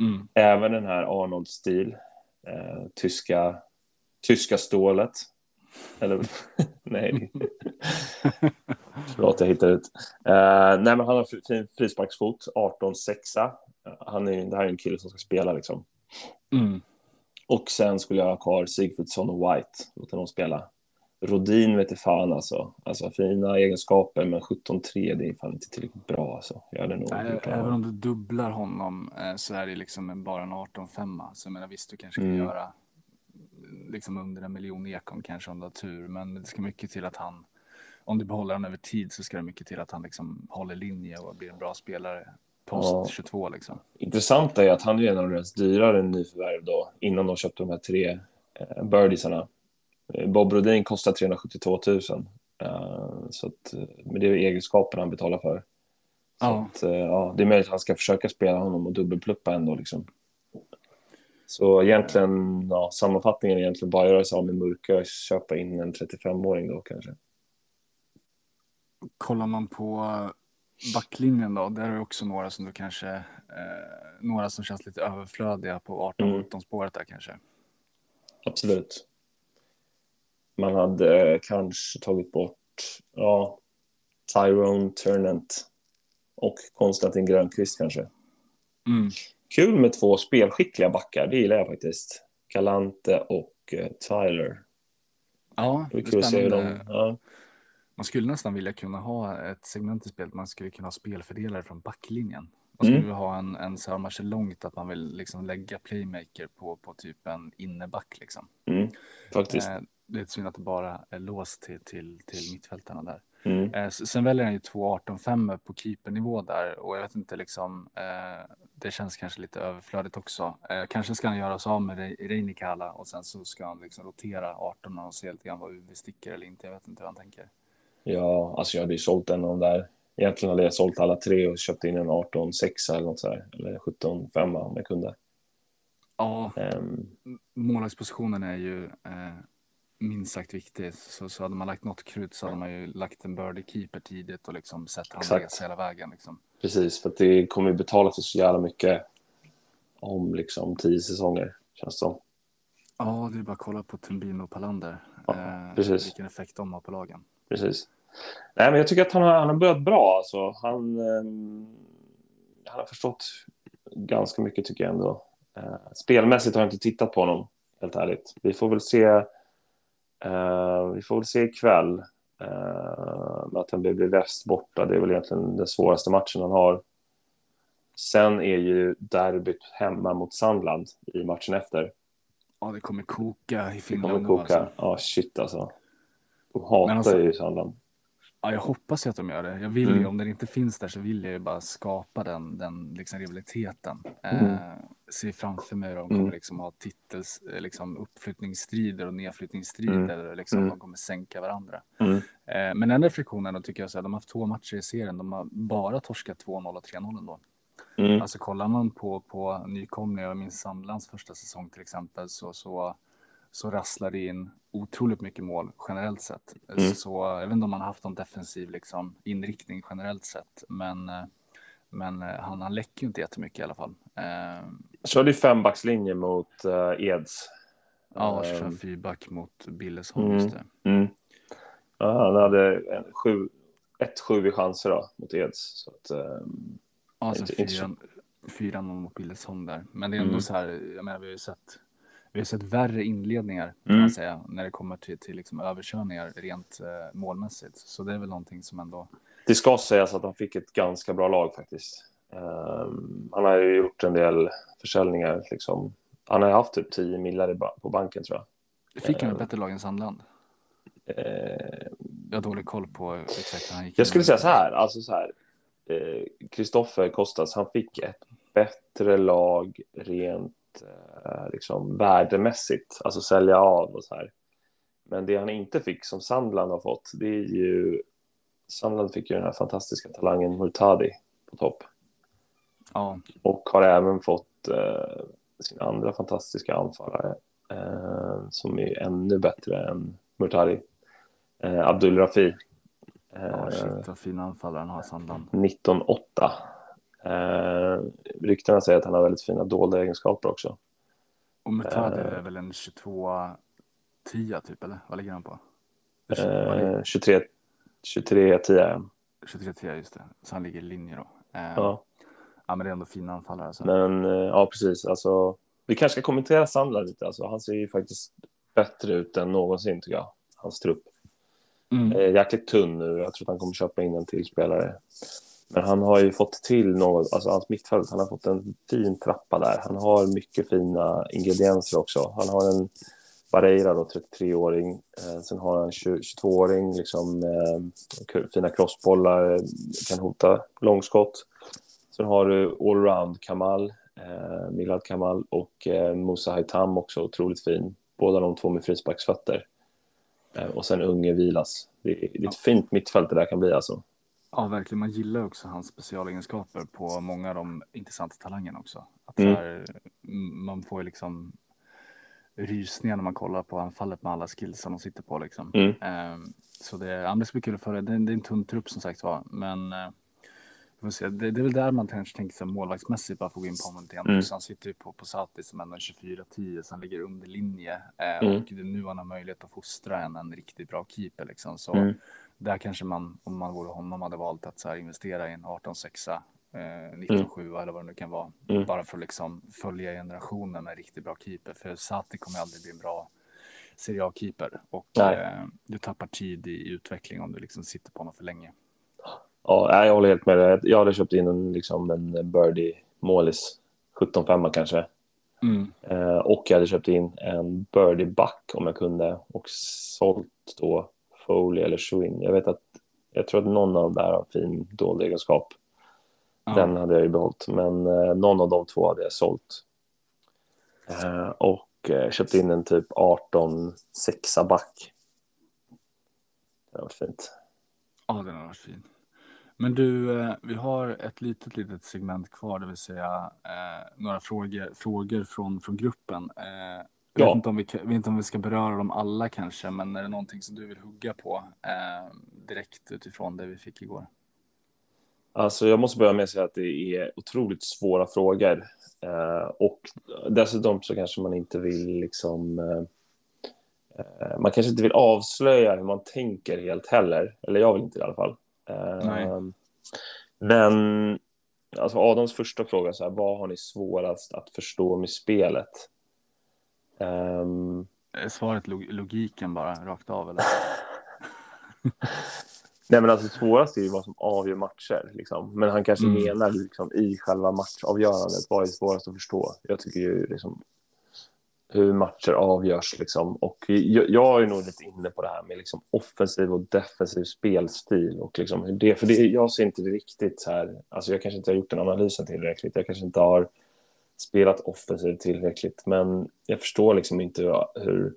B: Mm. Även den här Arnold Stil, eh, tyska, tyska stålet. Eller nej. Förlåt, jag hittade ut. Uh, nej, men han har fin frisparksfot, 18-6. Han är, det här är en kille som ska spela liksom. Mm. Och sen skulle jag ha kvar Sigfridsson och White, låta dem spela. Rodin vet fan alltså. Alltså fina egenskaper, men 17-3 det är fan inte tillräckligt bra alltså. Jag hade nog
A: Nej, även om du dubblar honom eh, så är det liksom bara en 18-5. Så jag menar visst, du kanske kan mm. göra liksom under en miljon ekon kanske om du har tur. Men det ska mycket till att han, om du behåller honom över tid så ska det mycket till att han liksom håller linje och blir en bra spelare post
B: Ja.
A: 22 liksom.
B: Intressant är att han är en av deras dyrare nyförvärv då, innan de köpte de här tre eh, birdiesarna. Eh, Bob Rodin kostar 372 000. Eh, så att, eh, men det är egenskaperna han betalar för. Så
A: Ja.
B: att, ja, det är möjligt att han ska försöka spela honom och dubbelpluppa ändå. Liksom. Så egentligen, ja, sammanfattningen är egentligen bara göra sig av med Murka och köpa in en 35-åring då kanske.
A: Kollar man på backlinjen då, där är det också några som du kanske, eh, några som känns lite överflödiga på 18-17
B: Mm.
A: spåret där kanske.
B: Absolut. Man hade eh, kanske tagit bort ja, Tyrone Turnant och Konstantin Grönqvist kanske.
A: Mm.
B: Kul med två spelskickliga backar, det gillar jag faktiskt. Galante och eh, Tyler.
A: Ja,
B: Det är kul att se hur de... Ja,
A: Man skulle nästan vilja kunna ha ett segment i spelet. Man skulle kunna ha spelfördelare från backlinjen. Man skulle
B: Mm.
A: ha en, en så här match långt att man vill liksom lägga playmaker på, på typ en inneback liksom.
B: mm, faktiskt.
A: Eh, det är synd att det bara är låst till, till, till mittfältarna där.
B: Mm.
A: Eh, sen väljer han ju två 18-5 på keepernivå där och jag vet inte liksom. Eh, det känns kanske lite överflödigt också. Eh, kanske ska han göra sig av med Re- Reinikala och sen så ska han liksom rotera 18 och se lite grann vad UV sticker eller inte. Jag vet inte hur han tänker.
B: Ja, alltså jag hade ju sålt en av de där. Egentligen hade jag sålt alla tre och köpt in en 18-6 eller något så här. Eller 17-5 om jag kunde.
A: Ja,
B: Ehm,
A: målvaktspositionen är ju eh, minst sagt viktig. Så, så hade man lagt något krut så hade man ju lagt en birdie keeper tidigt och liksom sett han
B: Exakt.
A: resa hela vägen. Liksom.
B: Precis, för det kommer ju betala för så jävla mycket om liksom tio säsonger, känns det som.
A: Ja, det är bara att kolla på Tumbino och Palander.
B: Ja,
A: eh,
B: precis.
A: Vilken effekt de har på lagen.
B: Precis. Nej, men jag tycker att han har, han har börjat bra. Alltså. Han, ehm, han har förstått ganska mycket, tycker jag ändå. Eh, spelmässigt har jag inte tittat på honom, helt ärligt. Vi får väl se, eh, vi får väl se ikväll. Uh, att han blir väst borta, det är väl egentligen den svåraste matchen han har. Sen är ju derbyt hemma mot Sandland i matchen efter.
A: Ja, det kommer koka i
B: Det kommer
A: Finland
B: koka.
A: alltså.
B: Ja, shit alltså. De hatar
A: alltså-
B: ju Sandland.
A: Ja, jag hoppas ju att de gör det. Jag vill ju,
B: Mm.
A: om den inte finns där så vill jag ju bara skapa den, den liksom rivaliteten.
B: Mm.
A: Eh, se framför mig hur de kommer
B: Mm.
A: liksom ha titels, eh, liksom uppflyttningsstrider och nedflyttningsstrider. Liksom,
B: Mm.
A: De kommer sänka varandra.
B: Mm.
A: Eh, men den reflektionen då tycker jag så här, de har haft två matcher i serien. De har bara torskat 2-0 och 3-0 ändå.
B: Mm.
A: Alltså kollar man på, på nykomlingar, jag minns Sandlands första säsong till exempel, så, så, så rasslar det in otroligt mycket mål generellt sett.
B: Mm.
A: Så jag vet inte om man har haft någon defensiv liksom, inriktning generellt sett, men, eh, men eh, han, han läcker ju inte jättemycket i alla fall. Eh,
B: körde ju fembackslinje mot uh, Eds.
A: ja,
B: Ehm,
A: kör fyrback mot Billesholm,
B: mm.
A: just det.
B: Mm. Ja, han hade en sju, ett sju i chanser då, mot Eds. Så att, ehm,
A: Ja, alltså
B: inte- inte så-
A: fyran, fyran mot Billesholm där. Men det är ändå
B: Mm.
A: så här, jag menar vi har ju sett, vi har sett värre inledningar kan
B: Mm.
A: man säga när det kommer till, till liksom överkörningar rent eh, målmässigt. Så det är väl någonting som ändå,
B: det ska sägas att han fick ett ganska bra lag faktiskt. Ehm, han har ju gjort en del försäljningar. Liksom. Han har haft typ 10 millar ba- på banken tror jag.
A: fick han
B: Eh.
A: ett bättre lag än Sandland?
B: Eh,
A: Jag har dålig koll på exakt han gick.
B: Jag skulle säga så här, alltså så här. Kristoffer Kostas, han fick ett bättre lag rent eh, liksom värdemässigt, alltså sälja av och så här. Men det han inte fick som Sandland har fått, det är ju Sandland fick ju den här fantastiska talangen Murtadi på topp
A: Ja,
B: och har även fått eh, sin andra fantastiska anfallare eh, som är ännu bättre än Murtadi, eh, Abdul Rafi.
A: ja
B: Eh,
A: shit vad fina anfallare han har Sandland.
B: 19-8. Eh, ryktena säger att han har väldigt fina dolda egenskaper också.
A: Och Mutadi
B: Eh.
A: är väl en 22 10 typ eller? Vad ligger han på? Vad ligger-
B: Eh, 23, 23 10
A: 23 10 just det. Så han ligger i linje då. Eh,
B: ja.
A: Ja men det är ändå fina anfallare alltså.
B: Men eh, ja, precis. Alltså, vi kanske ska kommentera Sandland lite. Alltså, han ser ju faktiskt bättre ut än någonsin tycker jag. Hans trupp.
A: Mm.
B: är jäkligt tunn nu. Jag tror att han kommer köpa in en till spelare. Men han har ju fått till något, alltså hans mittfält, han har fått en fin trappa där. Han har mycket fina ingredienser också. Han har en Barreira då, 33-åring. Eh, sen har han 22-åring, liksom eh, fina crossbollar, kan hota långskott. Sen har du allround Kamal, eh, Milad Kamal och eh, Musa Haitam också, otroligt fin. Båda de två med frisparksfötter. Eh, och sen unge Vilas. Det det är ett fint mittfält det där kan bli alltså.
A: Ja, verkligen. Man gillar också hans specialegenskaper på många av de intressanta talangerna också. Att mm. här, man får ju liksom rysningar när man kollar på anfallet med alla skills som de sitter på liksom. Mm. Um, så det, ja, det ska bli kul att följa. Det, det är en tunn trupp som sagt var, men uh, det, det, är väl där man kanske tänker sig målvaktsmässigt bara få gå in på honom lite grann. Mm. Han sitter ju på, på Sati som ändå 24-10 så han ligger under linje uh, mm. och det är nu han har möjlighet att fostra en, en riktigt bra keeper liksom. Så mm. där kanske man, om man vore honom, hade valt att så här, investera i en 18-6 eh, 1907 mm. eller vad det nu kan vara. Mm. Bara för att liksom följa generationen med riktigt bra keeper. För Sati kommer aldrig bli en bra Serie A-keeper. Och eh, du tappar tid i utveckling om du liksom sitter på honom för länge.
B: Ja, jag håller helt med dig. Jag hade köpt in en, liksom en birdie målis 17-5 kanske. Mm. Eh, och jag hade köpt in en birdie back om jag kunde och sålt då Foley eller Schwinn. Jag vet att jag tror att någon av dem där har fin dold egenskap. Ja. Den hade jag ju behållit, men eh, någon av de två hade jag sålt. Eh, och eh, köpt in en typ 18 sexa back. Det varit fint.
A: Ja, den har varit fin. Men du, eh, vi har ett litet, litet segment kvar, det vill säga eh, några frågor, frågor från, från gruppen. Eh, jag ja. vet, inte om vi, vet inte om vi ska beröra dem alla kanske, men är det någonting som du vill hugga på eh, direkt utifrån det vi fick igår?
B: Alltså jag måste börja med att säga att det är otroligt svåra frågor. Eh, och dessutom så kanske man inte vill liksom... Eh, man kanske inte vill avslöja hur man tänker helt heller. Eller jag vill inte i alla fall. Eh, men alltså Adams första fråga, så här, vad har ni svårast att förstå med spelet?
A: Um, Svaret log logiken bara, rakt av eller?
B: Nej, men alltså svårast är ju vad som avgör matcher. Liksom. Men han kanske mm. menar liksom, i själva matchavgörandet, vad är svårast att förstå? Jag tycker ju liksom, hur matcher avgörs. Liksom. Och jag, jag är nog lite inne på det här med liksom, offensiv och defensiv spelstil. Och liksom, hur det, för det, jag ser inte riktigt så här. Alltså, jag kanske inte har gjort den analysen tillräckligt. Jag kanske inte har spelat offensivt tillräckligt. Men jag förstår liksom inte hur,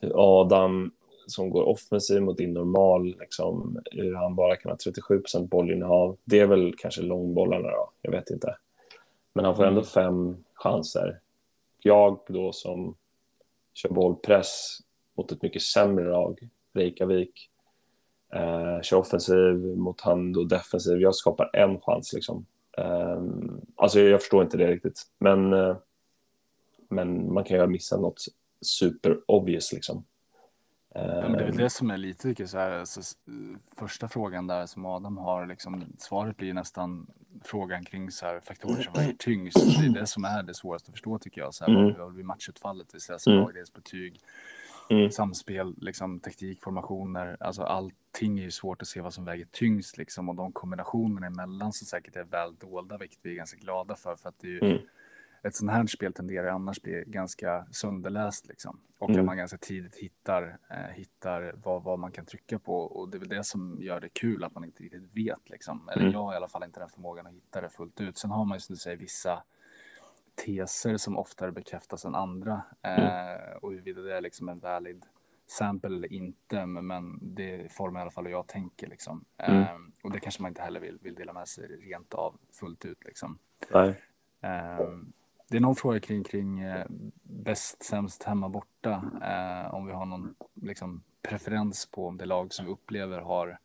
B: hur Adam som går offensiv mot din normal, liksom, hur han bara kan ha 37 procent bollinnehav. Det är väl kanske långbollarna då, jag vet inte. Men han får ändå mm. fem chanser. Jag då som kör bollpress mot ett mycket sämre lag, Reykjavik, eh, kör offensiv mot han då defensiv. Jag skapar en chans liksom. Eh, alltså jag förstår inte det riktigt, men, eh, men man kan ju ha missat något super obvious liksom.
A: Ja, men det är väl det som är lite så här, alltså, första frågan där som Adam har, liksom, svaret blir nästan frågan kring så här, faktorer som väger tyngst. Det är det som är det svåraste att förstå tycker jag. Så här, mm. Vad blir matchutfallet? Det är mm. lagdelsbetyg, mm. samspel, liksom, taktik, formationer. Alltså allting är ju svårt att se vad som väger tyngst liksom. Och de kombinationerna emellan som säkert är väl dolda, vilket vi är ganska glada för. För att det är ju, mm ett sånt här spel tenderar annars bli ganska sönderläst liksom. Och mm. att man ganska tidigt hittar, eh, hittar vad, vad man kan trycka på. Och det är väl det som gör det kul, att man inte riktigt vet liksom. Eller mm. jag har i alla fall inte den förmågan att hitta det fullt ut. Sen har man ju som du säger vissa teser som oftare bekräftas än andra. Mm. Eh, och huruvida det är liksom en valid sample eller inte, men, det formar i alla fall hur jag tänker liksom. Mm. Eh, och det kanske man inte heller vill, vill dela med sig rent av fullt ut liksom. Nej. Det är någon fråga kring, kring eh, bäst, sämst, hemma, borta. Eh, om vi har någon liksom, preferens på om det lag som vi upplever har,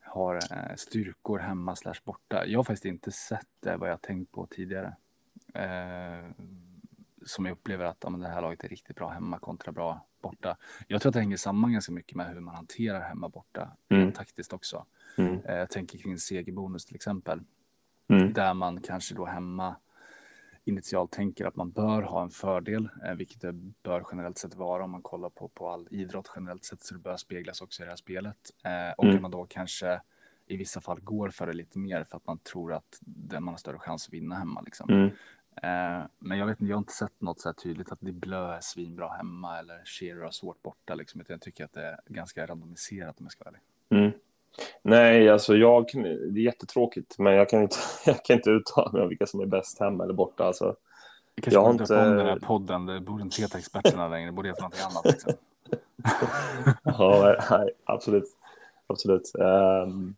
A: har eh, styrkor hemma slash borta. Jag har faktiskt inte sett det vad jag tänkt på tidigare. Eh, som jag upplever att ja, det här laget är riktigt bra hemma kontra bra borta. Jag tror att det hänger samman ganska mycket med hur man hanterar hemma borta, mm. taktiskt också. Mm. Eh, jag tänker kring segerbonus till exempel. Mm. Där man kanske då hemma initialt tänker att man bör ha en fördel, eh, vilket det bör generellt sett vara om man kollar på, på all idrott generellt sett, så det bör speglas också i det här spelet. Eh, och mm. man då kanske i vissa fall går för det lite mer för att man tror att man har större chans att vinna hemma. Liksom. Mm. Eh, men jag vet inte, jag har inte sett något så här tydligt att det är svinbra hemma eller Shearer har svårt borta. Liksom. Jag tycker att det är ganska randomiserat om jag ska vara
B: ärlig. Mm. Nej, alltså jag, det är jättetråkigt, men jag kan inte, jag kan inte uttala mig om vilka som är bäst hemma eller borta. Alltså,
A: kanske jag har inte om den här podden, det borde inte heta experterna längre, det borde heta någonting annat. Liksom.
B: ja, nej, absolut. absolut. Um,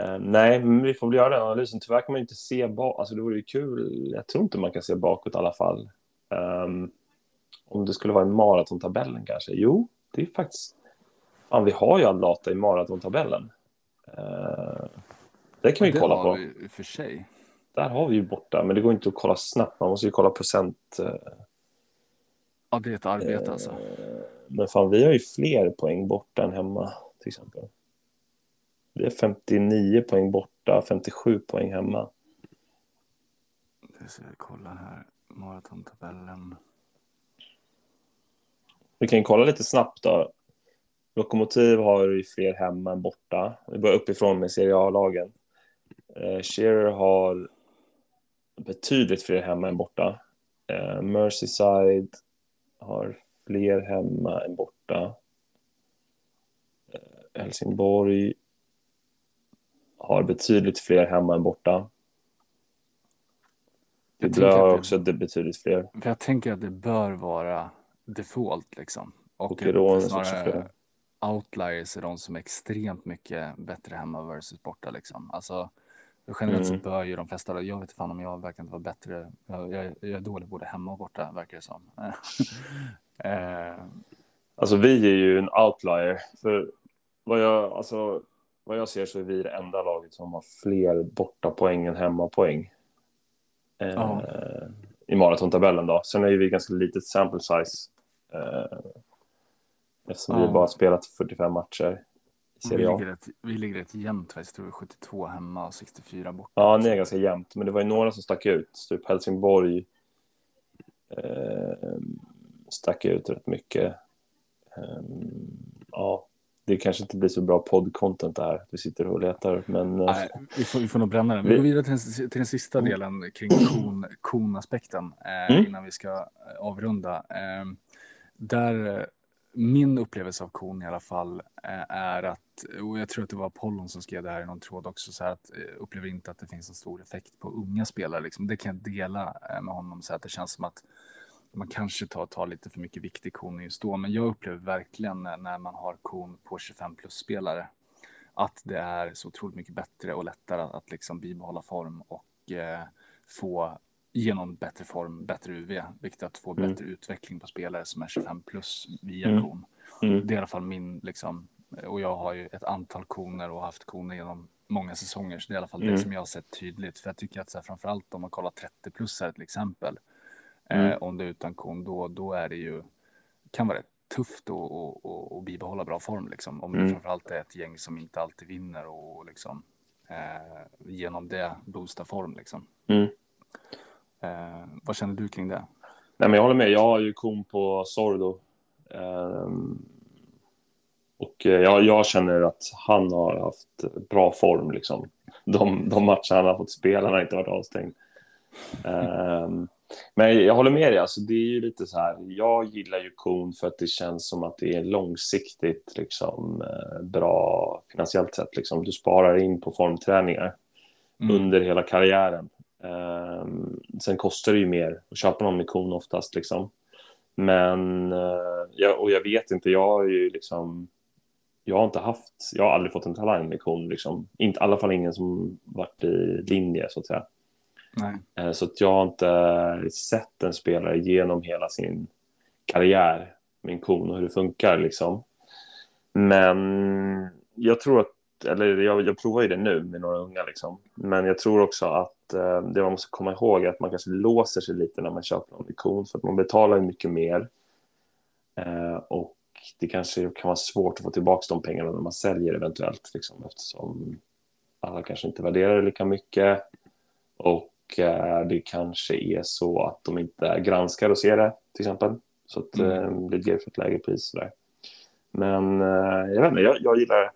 B: uh, nej, men vi får väl göra den analysen. Tyvärr kan man inte se bakåt. Alltså, det vore ju kul. Jag tror inte man kan se bakåt i alla fall. Um, om det skulle vara en maratontabellen kanske. Jo, det är faktiskt. Fan, vi har ju all data i maratontabellen. Uh, det kan vi det kolla på.
A: Vi för sig.
B: Där har vi ju borta, men det går inte att kolla snabbt. Man måste ju kolla procent. Uh,
A: ja, det är ett arbete alltså.
B: Men fan, vi har ju fler poäng borta än hemma till exempel. Det är 59 poäng borta, 57 poäng hemma.
A: Det ska jag kolla här, maratontabellen.
B: Vi kan kolla lite snabbt då. Lokomotiv har ju fler hemma än borta. Vi börjar uppifrån med Serie A-lagen. Eh, Shearer har betydligt fler hemma än borta. Eh, Merseyside har fler hemma än borta. Eh, Helsingborg har betydligt fler hemma än borta. Jag har också det betydligt fler.
A: jag tänker att det bör vara default liksom.
B: Och, och också
A: fler. Outliers är de som är extremt mycket bättre hemma versus borta liksom. Alltså generellt mm. så bör ju de flesta, jag vet fan om jag verkar inte vara bättre. Jag, jag, jag är dålig både hemma och borta verkar det som.
B: Eh. Alltså vi är ju en outlier. För vad jag, alltså, vad jag ser så är vi det enda laget som har fler borta poäng än hemmapoäng. Eh, oh. I maratontabellen då. Sen är vi ganska litet sample size. Eh, eftersom oh. vi bara spelat 45 matcher.
A: Vi ligger, rätt, vi ligger rätt jämnt, jag tror 72 hemma och 64 borta.
B: Ja, ni är ganska jämnt, men det var ju några som stack ut. Typ Helsingborg, eh, stack ut rätt mycket. Um, ja, det kanske inte blir så bra poddcontent här. Vi sitter och letar, men.
A: Eh, Nej, vi, får, vi får nog bränna den. Vi går vidare till, den, till den sista mm. delen kring kon, konaspekten eh, mm. innan vi ska eh, avrunda. Eh, där min upplevelse av kon i alla fall eh, är att, och jag tror att det var Apollon som skrev det här i någon tråd också, så att eh, upplever inte att det finns en stor effekt på unga spelare. Liksom. Det kan jag dela eh, med honom, så att det känns som att man kanske tar, tar lite för mycket vikt i kon just då, men jag upplever verkligen när man har kon på 25 plus spelare att det är så otroligt mycket bättre och lättare att, att liksom bibehålla form och eh, få genom bättre form, bättre UV, vilket är att få mm. bättre utveckling på spelare som är 25 plus via mm. kon. Mm. Det är i alla fall min, liksom, och jag har ju ett antal koner och haft koner genom många säsonger, så det är i alla fall det mm. som jag har sett tydligt. För jag tycker att så här, framförallt om man kollar 30 plus här till exempel, Mm. Eh, om det är utan kon, då, då är det ju, kan vara rätt tufft att, att, att, att bibehålla bra form. Liksom. Om mm. det framförallt är ett gäng som inte alltid vinner och liksom, eh, genom det boosta form. Liksom. Mm. Eh, vad känner du kring det?
B: Nej, men jag håller med. Jag har ju kon på Sordo. Ehm, och eh, jag, jag, känner att han har haft bra form. Liksom. De, de matcher han har fått spela, han har inte varit avstängd. Um, men jag håller med dig, alltså, det är ju lite så här, jag gillar ju kon för att det känns som att det är långsiktigt liksom, eh, bra finansiellt sett. Liksom. Du sparar in på formträningar mm. under hela karriären. Um, sen kostar det ju mer att köpa någon med kon oftast. Liksom. Men, uh, jag, och jag vet inte, jag har ju liksom, jag har inte haft, jag har aldrig fått en talang med kon. Liksom. Inte, I alla fall ingen som varit i linje så att säga. Eh, så att jag har inte sett en spelare genom hela sin karriär med en kon och hur det funkar liksom. Men jag tror att, eller jag, jag provar ju det nu med några unga liksom. Men jag tror också att eh, det man måste komma ihåg är att man kanske låser sig lite när man köper med kon för att man betalar mycket mer. Eh, och det kanske kan vara svårt att få tillbaka de pengarna när man säljer eventuellt liksom, eftersom alla kanske inte värderar det lika mycket. Och Eh, det kanske är så att de inte granskar och ser det till exempel. Så att mm. Eh, det ger för ett lägre pris. Där. Men eh, jag vet inte, jag, jag gillar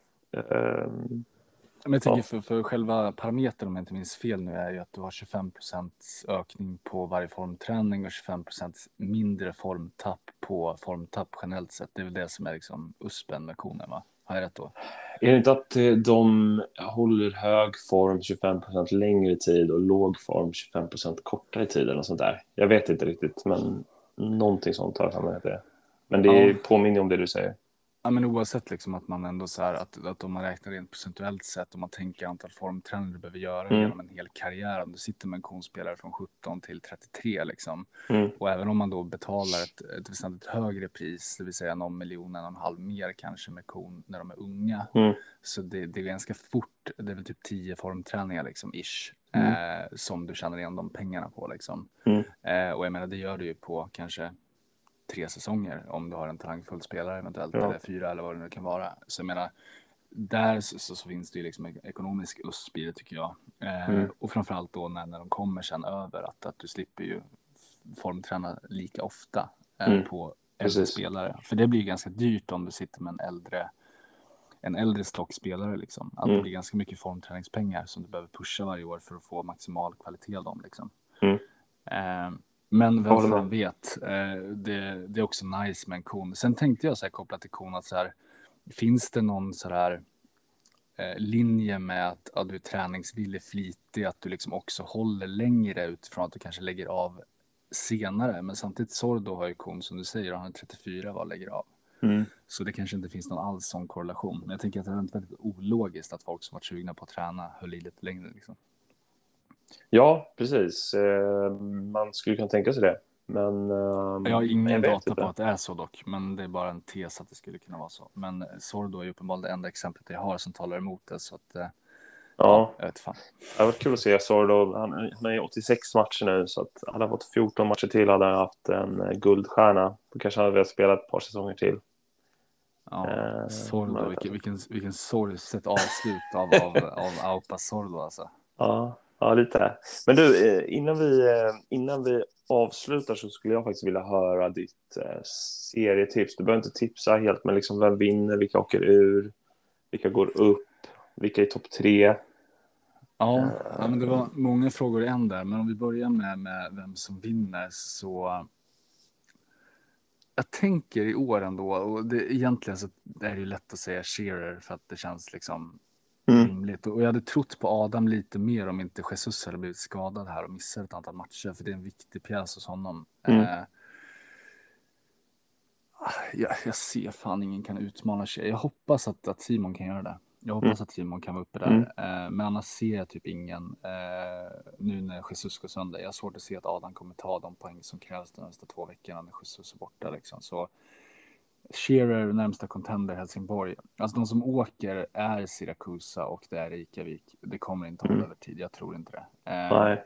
A: Men jag tänker för, för själva parametern om jag inte minns fel nu är ju att du har 25% ökning på varje formträning och 25% mindre formtapp på formtapp generellt sett. Det är väl det som är liksom USPen med konen va? Har jag rätt då?
B: Är det inte att eh, de håller hög form 25% längre tid och låg form 25% kortare tid eller sånt där? Jag vet inte riktigt, men någonting sånt har jag för mig att det är. Men det
A: Ja.
B: påminner om det du säger.
A: Ja, men oavsett liksom att man ändå så här att, att om man räknar rent procentuellt sett om man tänker antal formträningar du behöver göra
B: Mm.
A: genom en hel karriär. Om du sitter med en konspelare från 17 till 33 liksom.
B: Mm.
A: Och även om man då betalar ett, ett väsentligt högre pris, det vill säga någon miljon, en och en halv mer kanske med kon när de är unga.
B: Mm.
A: Så det, det är ganska fort, det är väl typ 10 formträningar liksom ish.
B: Mm.
A: Eh, som du tjänar igen de pengarna på liksom.
B: Mm.
A: Eh, och jag menar det gör du ju på kanske tre säsonger om du har en talangfull spelare eventuellt
B: Ja.
A: eller fyra eller vad det nu kan vara. Så jag menar där så, så, finns det ju liksom ekonomisk USP i det tycker jag. Eh,
B: Mm.
A: Och framförallt då när, när de kommer sen över att, att du slipper ju formträna lika ofta eh,
B: Mm.
A: på äldre spelare. För det blir ju ganska dyrt om du sitter med en äldre en äldre stockspelare liksom. Att
B: Mm.
A: det blir ganska mycket formträningspengar som du behöver pusha varje år för att få maximal kvalitet av dem liksom.
B: Mm.
A: Eh, men vem fan vet, eh, det, det är också nice med en kon. Sen tänkte jag så här kopplat till kon att så här, finns det någon så här eh, linje med att ja, du är träningsvillig, flitig, att du liksom också håller längre utifrån att du kanske lägger av senare. Men samtidigt Sordo har ju kon som du säger, han är 34 var lägger av.
B: Mm.
A: Så det kanske inte finns någon alls sån korrelation. Men jag tänker att det är väldigt, väldigt ologiskt att folk som varit sugna på att träna höll i lite längre. Liksom.
B: Ja, precis. Eh, man skulle kunna tänka sig det. Men, eh,
A: Jag har ingen
B: vet
A: data på att det är så dock, men det är bara en tes att det skulle kunna vara så. Men Sordo är uppenbarligen det enda exemplet jag har som talar emot det, så att eh,
B: Ja,
A: jag vet fan.
B: det har varit kul att se Sordo. Han, han är i 86 matcher nu, så att han fått 14 matcher till hade han haft en eh, guldstjärna. Då kanske han hade velat spela ett par säsonger till.
A: Ja,
B: Eh,
A: Sordo, vilken, vilken, vilken sorgset avslut av, av, av Aupa Sordo alltså.
B: Ja, ja lite. Men du, eh, innan vi, eh, innan vi avslutar så skulle jag faktiskt vilja höra ditt eh, serietips. Du behöver inte tipsa helt, men liksom vem vinner, vilka åker ur, vilka går upp, vilka är topp tre?
A: Ja, ja, men det var många frågor i en där, men om vi börjar med, med vem som vinner så. Jag tänker i år ändå, och det, egentligen så är det ju lätt att säga Shearer för att det känns liksom
B: Mm.
A: rimligt. Och jag hade trott på Adam lite mer om inte Jesus hade blivit skadad här och missat ett antal matcher, för det är en viktig pjäs hos honom.
B: Mm.
A: Eh, jag, jag ser fan ingen kan utmana sig. Jag hoppas att, att Simon kan göra det. Jag hoppas att Simon kan vara uppe där.
B: Mm.
A: Eh, men annars ser jag typ ingen eh, nu när Jesus går sönder. Jag har svårt att se att Adam kommer ta de poäng som krävs de nästa två veckorna när Jesus är borta. Liksom. Så Shearer närmsta contender Helsingborg. Alltså de som åker är Siracusa och det är Reykjavik. Det kommer inte hålla
B: Mm.
A: över tid. Jag tror inte det. Eh,
B: Nej.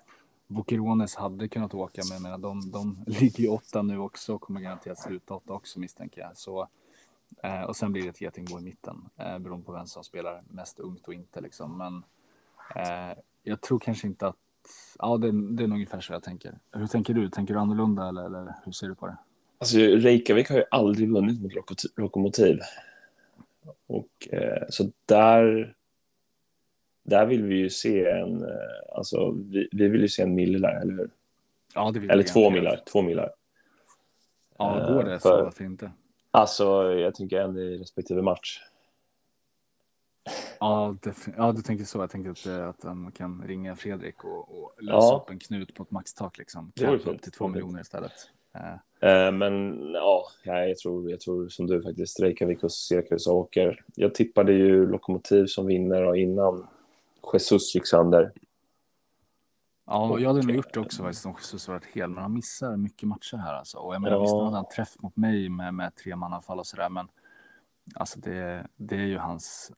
A: Bukerones hade kunnat åka, men jag menar, de, de ligger ju åtta nu också och kommer garanterat sluta åtta också misstänker jag. Så, eh, och sen blir det ett getingbo i mitten, eh, beroende på vem som spelar mest ungt och inte. Liksom. Men eh, jag tror kanske inte att, ja det, det är nog ungefär så jag tänker. Hur tänker du? Tänker du annorlunda eller, eller hur ser du på det?
B: Alltså, Reykjavik har ju aldrig vunnit mot Loko- Lokomotiv. Och eh, så där, där vill vi ju se en, eh, alltså vi, vi vill ju se en mille där, eller hur?
A: Ja, det vill
B: Eller två millar, två millar.
A: Ja, går det
B: Eh,
A: så
B: för-
A: varför inte?
B: Alltså, jag tänker en i respektive match.
A: Ja, def- ja, du tänker så. Jag tänker att, eh, att han kan ringa Fredrik och, och lösa
B: Ja.
A: upp en knut på ett maxtak. Liksom.
B: Det
A: Kanske upp till två
B: Det
A: miljoner istället. Eh,
B: men ja, ja, jag, tror, jag tror som du faktiskt, Reykjavik och Syracuse åker. Jag tippade ju Lokomotiv som vinner och innan Jesus gick sönder.
A: Ja, jag hade nog gjort det också faktiskt om Jesus varit hel, men han missar mycket matcher här alltså. Och jag menar,
B: Ja.
A: visst hade han träff mot mig med, med tre mananfall och sådär, men alltså det, det är ju hans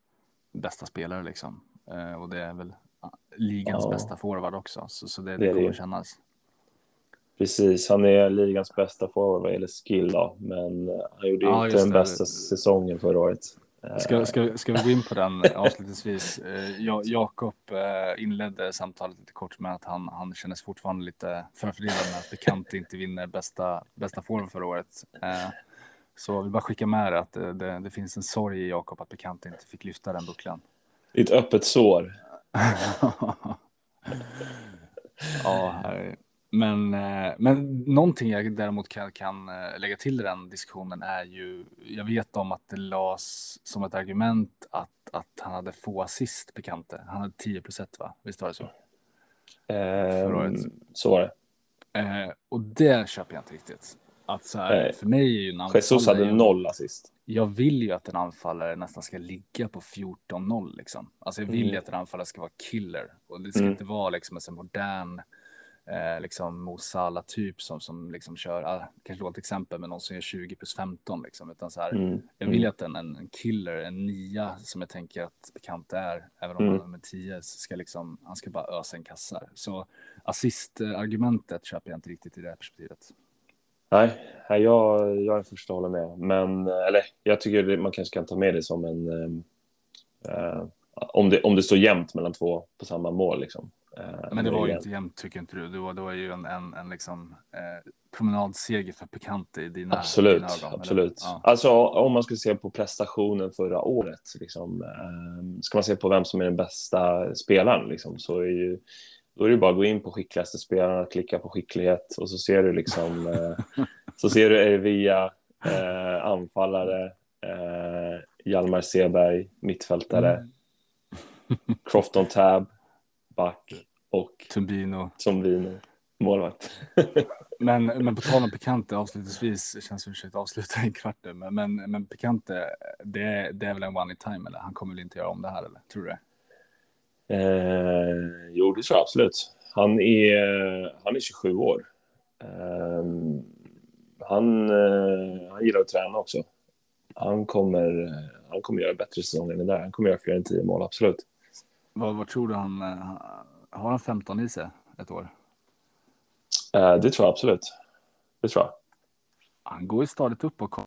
A: bästa spelare liksom. Eh, och det är väl ligans
B: Ja.
A: bästa forward också, så, så det,
B: Det
A: det,
B: det
A: kommer
B: ju.
A: kännas.
B: Precis, han är ligans bästa forward vad gäller skill då, men eh, han gjorde
A: Ja,
B: inte den
A: det.
B: bästa säsongen förra året. Eh,
A: Ska, ska, ska vi gå in på den avslutningsvis? Eh, Ja, Jakob inledde samtalet lite kort med att han, han kändes fortfarande lite förfördelad med att Bekant inte vinner bästa, bästa form förra året. Så jag vill bara skicka med det att det, det, finns en sorg i Jakob att Bekant inte fick lyfta den bucklan.
B: Ett öppet sår.
A: ja, men, eh, men någonting jag däremot kan, kan eh, lägga till i den diskussionen är ju, jag vet om att det lades som ett argument att, att han hade få assist, Bekante. Han hade 10 procent, va? Visst var det så?
B: Eh, så var det.
A: Eh, och det köper jag inte riktigt. Att så här, för mig är ju en
B: Jesus hade noll assist.
A: Jag vill ju att en anfallare nästan ska ligga på 14-0 liksom. Alltså jag vill ju mm. att en anfallare ska vara killer och det ska mm. inte vara liksom en modern eh, liksom Mosala typ som, som liksom kör, ah, kanske ett exempel med någon som gör 20 plus 15 liksom, utan så här, mm. jag vill ju mm. att en, en killer, en nia som jag tänker att bekant är, även om mm. han är med 10, ska liksom, han ska bara ösa en kassar. Så assist-argumentet köper jag inte riktigt i det här perspektivet.
B: Nej, jag, jag är den första att hålla med. Men, eller jag tycker man kanske kan ta med det som en... Eh, om, det, om det står jämnt mellan två på samma mål. Liksom.
A: Eh, men det var ju inte jämnt tycker inte du. Det var, det var ju en, en, en liksom, eh, promenadseger för Picante i dina,
B: absolut,
A: dina ögon.
B: Absolut. Ja. Alltså om man ska se på prestationen förra året, liksom, eh, ska man se på vem som är den bästa spelaren, liksom, så är ju då är det bara att gå in på skickligaste spelarna, klicka på skicklighet och så ser du liksom eh, så ser du Ervia, eh, anfallare, eh, Hjalmar Seberg, mittfältare, mm. Crofton Tab, back och
A: Tumbino,
B: Tumbino målvakt.
A: men, men på tal om Pikante avslutningsvis, det känns som att avsluta en kvart men, men, men Pikante, det, det är väl en one in time eller? Han kommer väl inte göra om det här eller? Tror du det?
B: Eh, jo, det tror jag absolut. Han är, han är 27 år. Eh, han, eh, han gillar att träna också. Han kommer, han kommer göra bättre säsong än det där. Han kommer göra fler än 10 mål, absolut.
A: Vad, vad tror du han, eh, har han 15 i sig ett år?
B: Eh, det tror jag absolut. Det tror jag.
A: Han går ju stadigt upp och.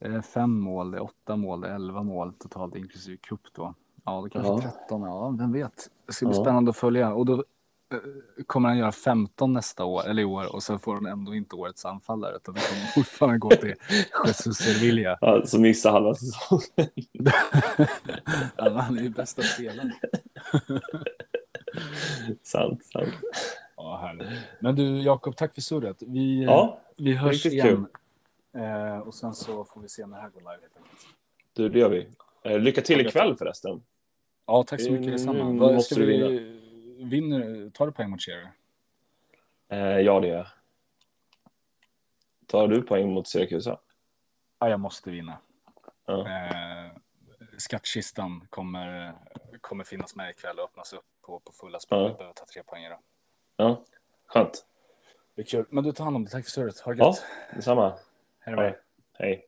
A: Det är fem mål, det är åtta mål, det är elva mål totalt inklusive cup då. Ja, det kanske ja. 13. Ja, vem vet. Det ska bli ja. spännande att följa. Och då eh, kommer han göra 15 nästa år, eller i år, och så får de ändå inte årets anfallare, utan det kommer fortfarande gå till Jesus Sevilla.
B: Ja, så missar halva säsongen.
A: ja, han är ju bästa spelaren.
B: sant, sant.
A: Ja, härligt. Men du, Jakob, tack för surret. Vi, ja, vi hörs igen. Eh, och sen så får vi se när det här går live.
B: Du, det gör vi. Eh, lycka till ikväll förresten.
A: Ja, tack så mycket detsamma. Nu måste ska vi vinna. Vinner, tar du poäng mot Cherry?
B: Eh, ja, det gör jag. Tar du poäng mot Syrakusa?
A: Ja, jag måste vinna. Ja. Eh, skattkistan kommer, kommer finnas med ikväll och öppnas upp på, på fulla spel. Ja. Jag behöver ta tre poäng idag.
B: Ja, skönt.
A: Det är kul. Men du tar hand om det. Tack för stödet. Ha det gött.
B: Ja, detsamma.
A: Hej.
B: Hej.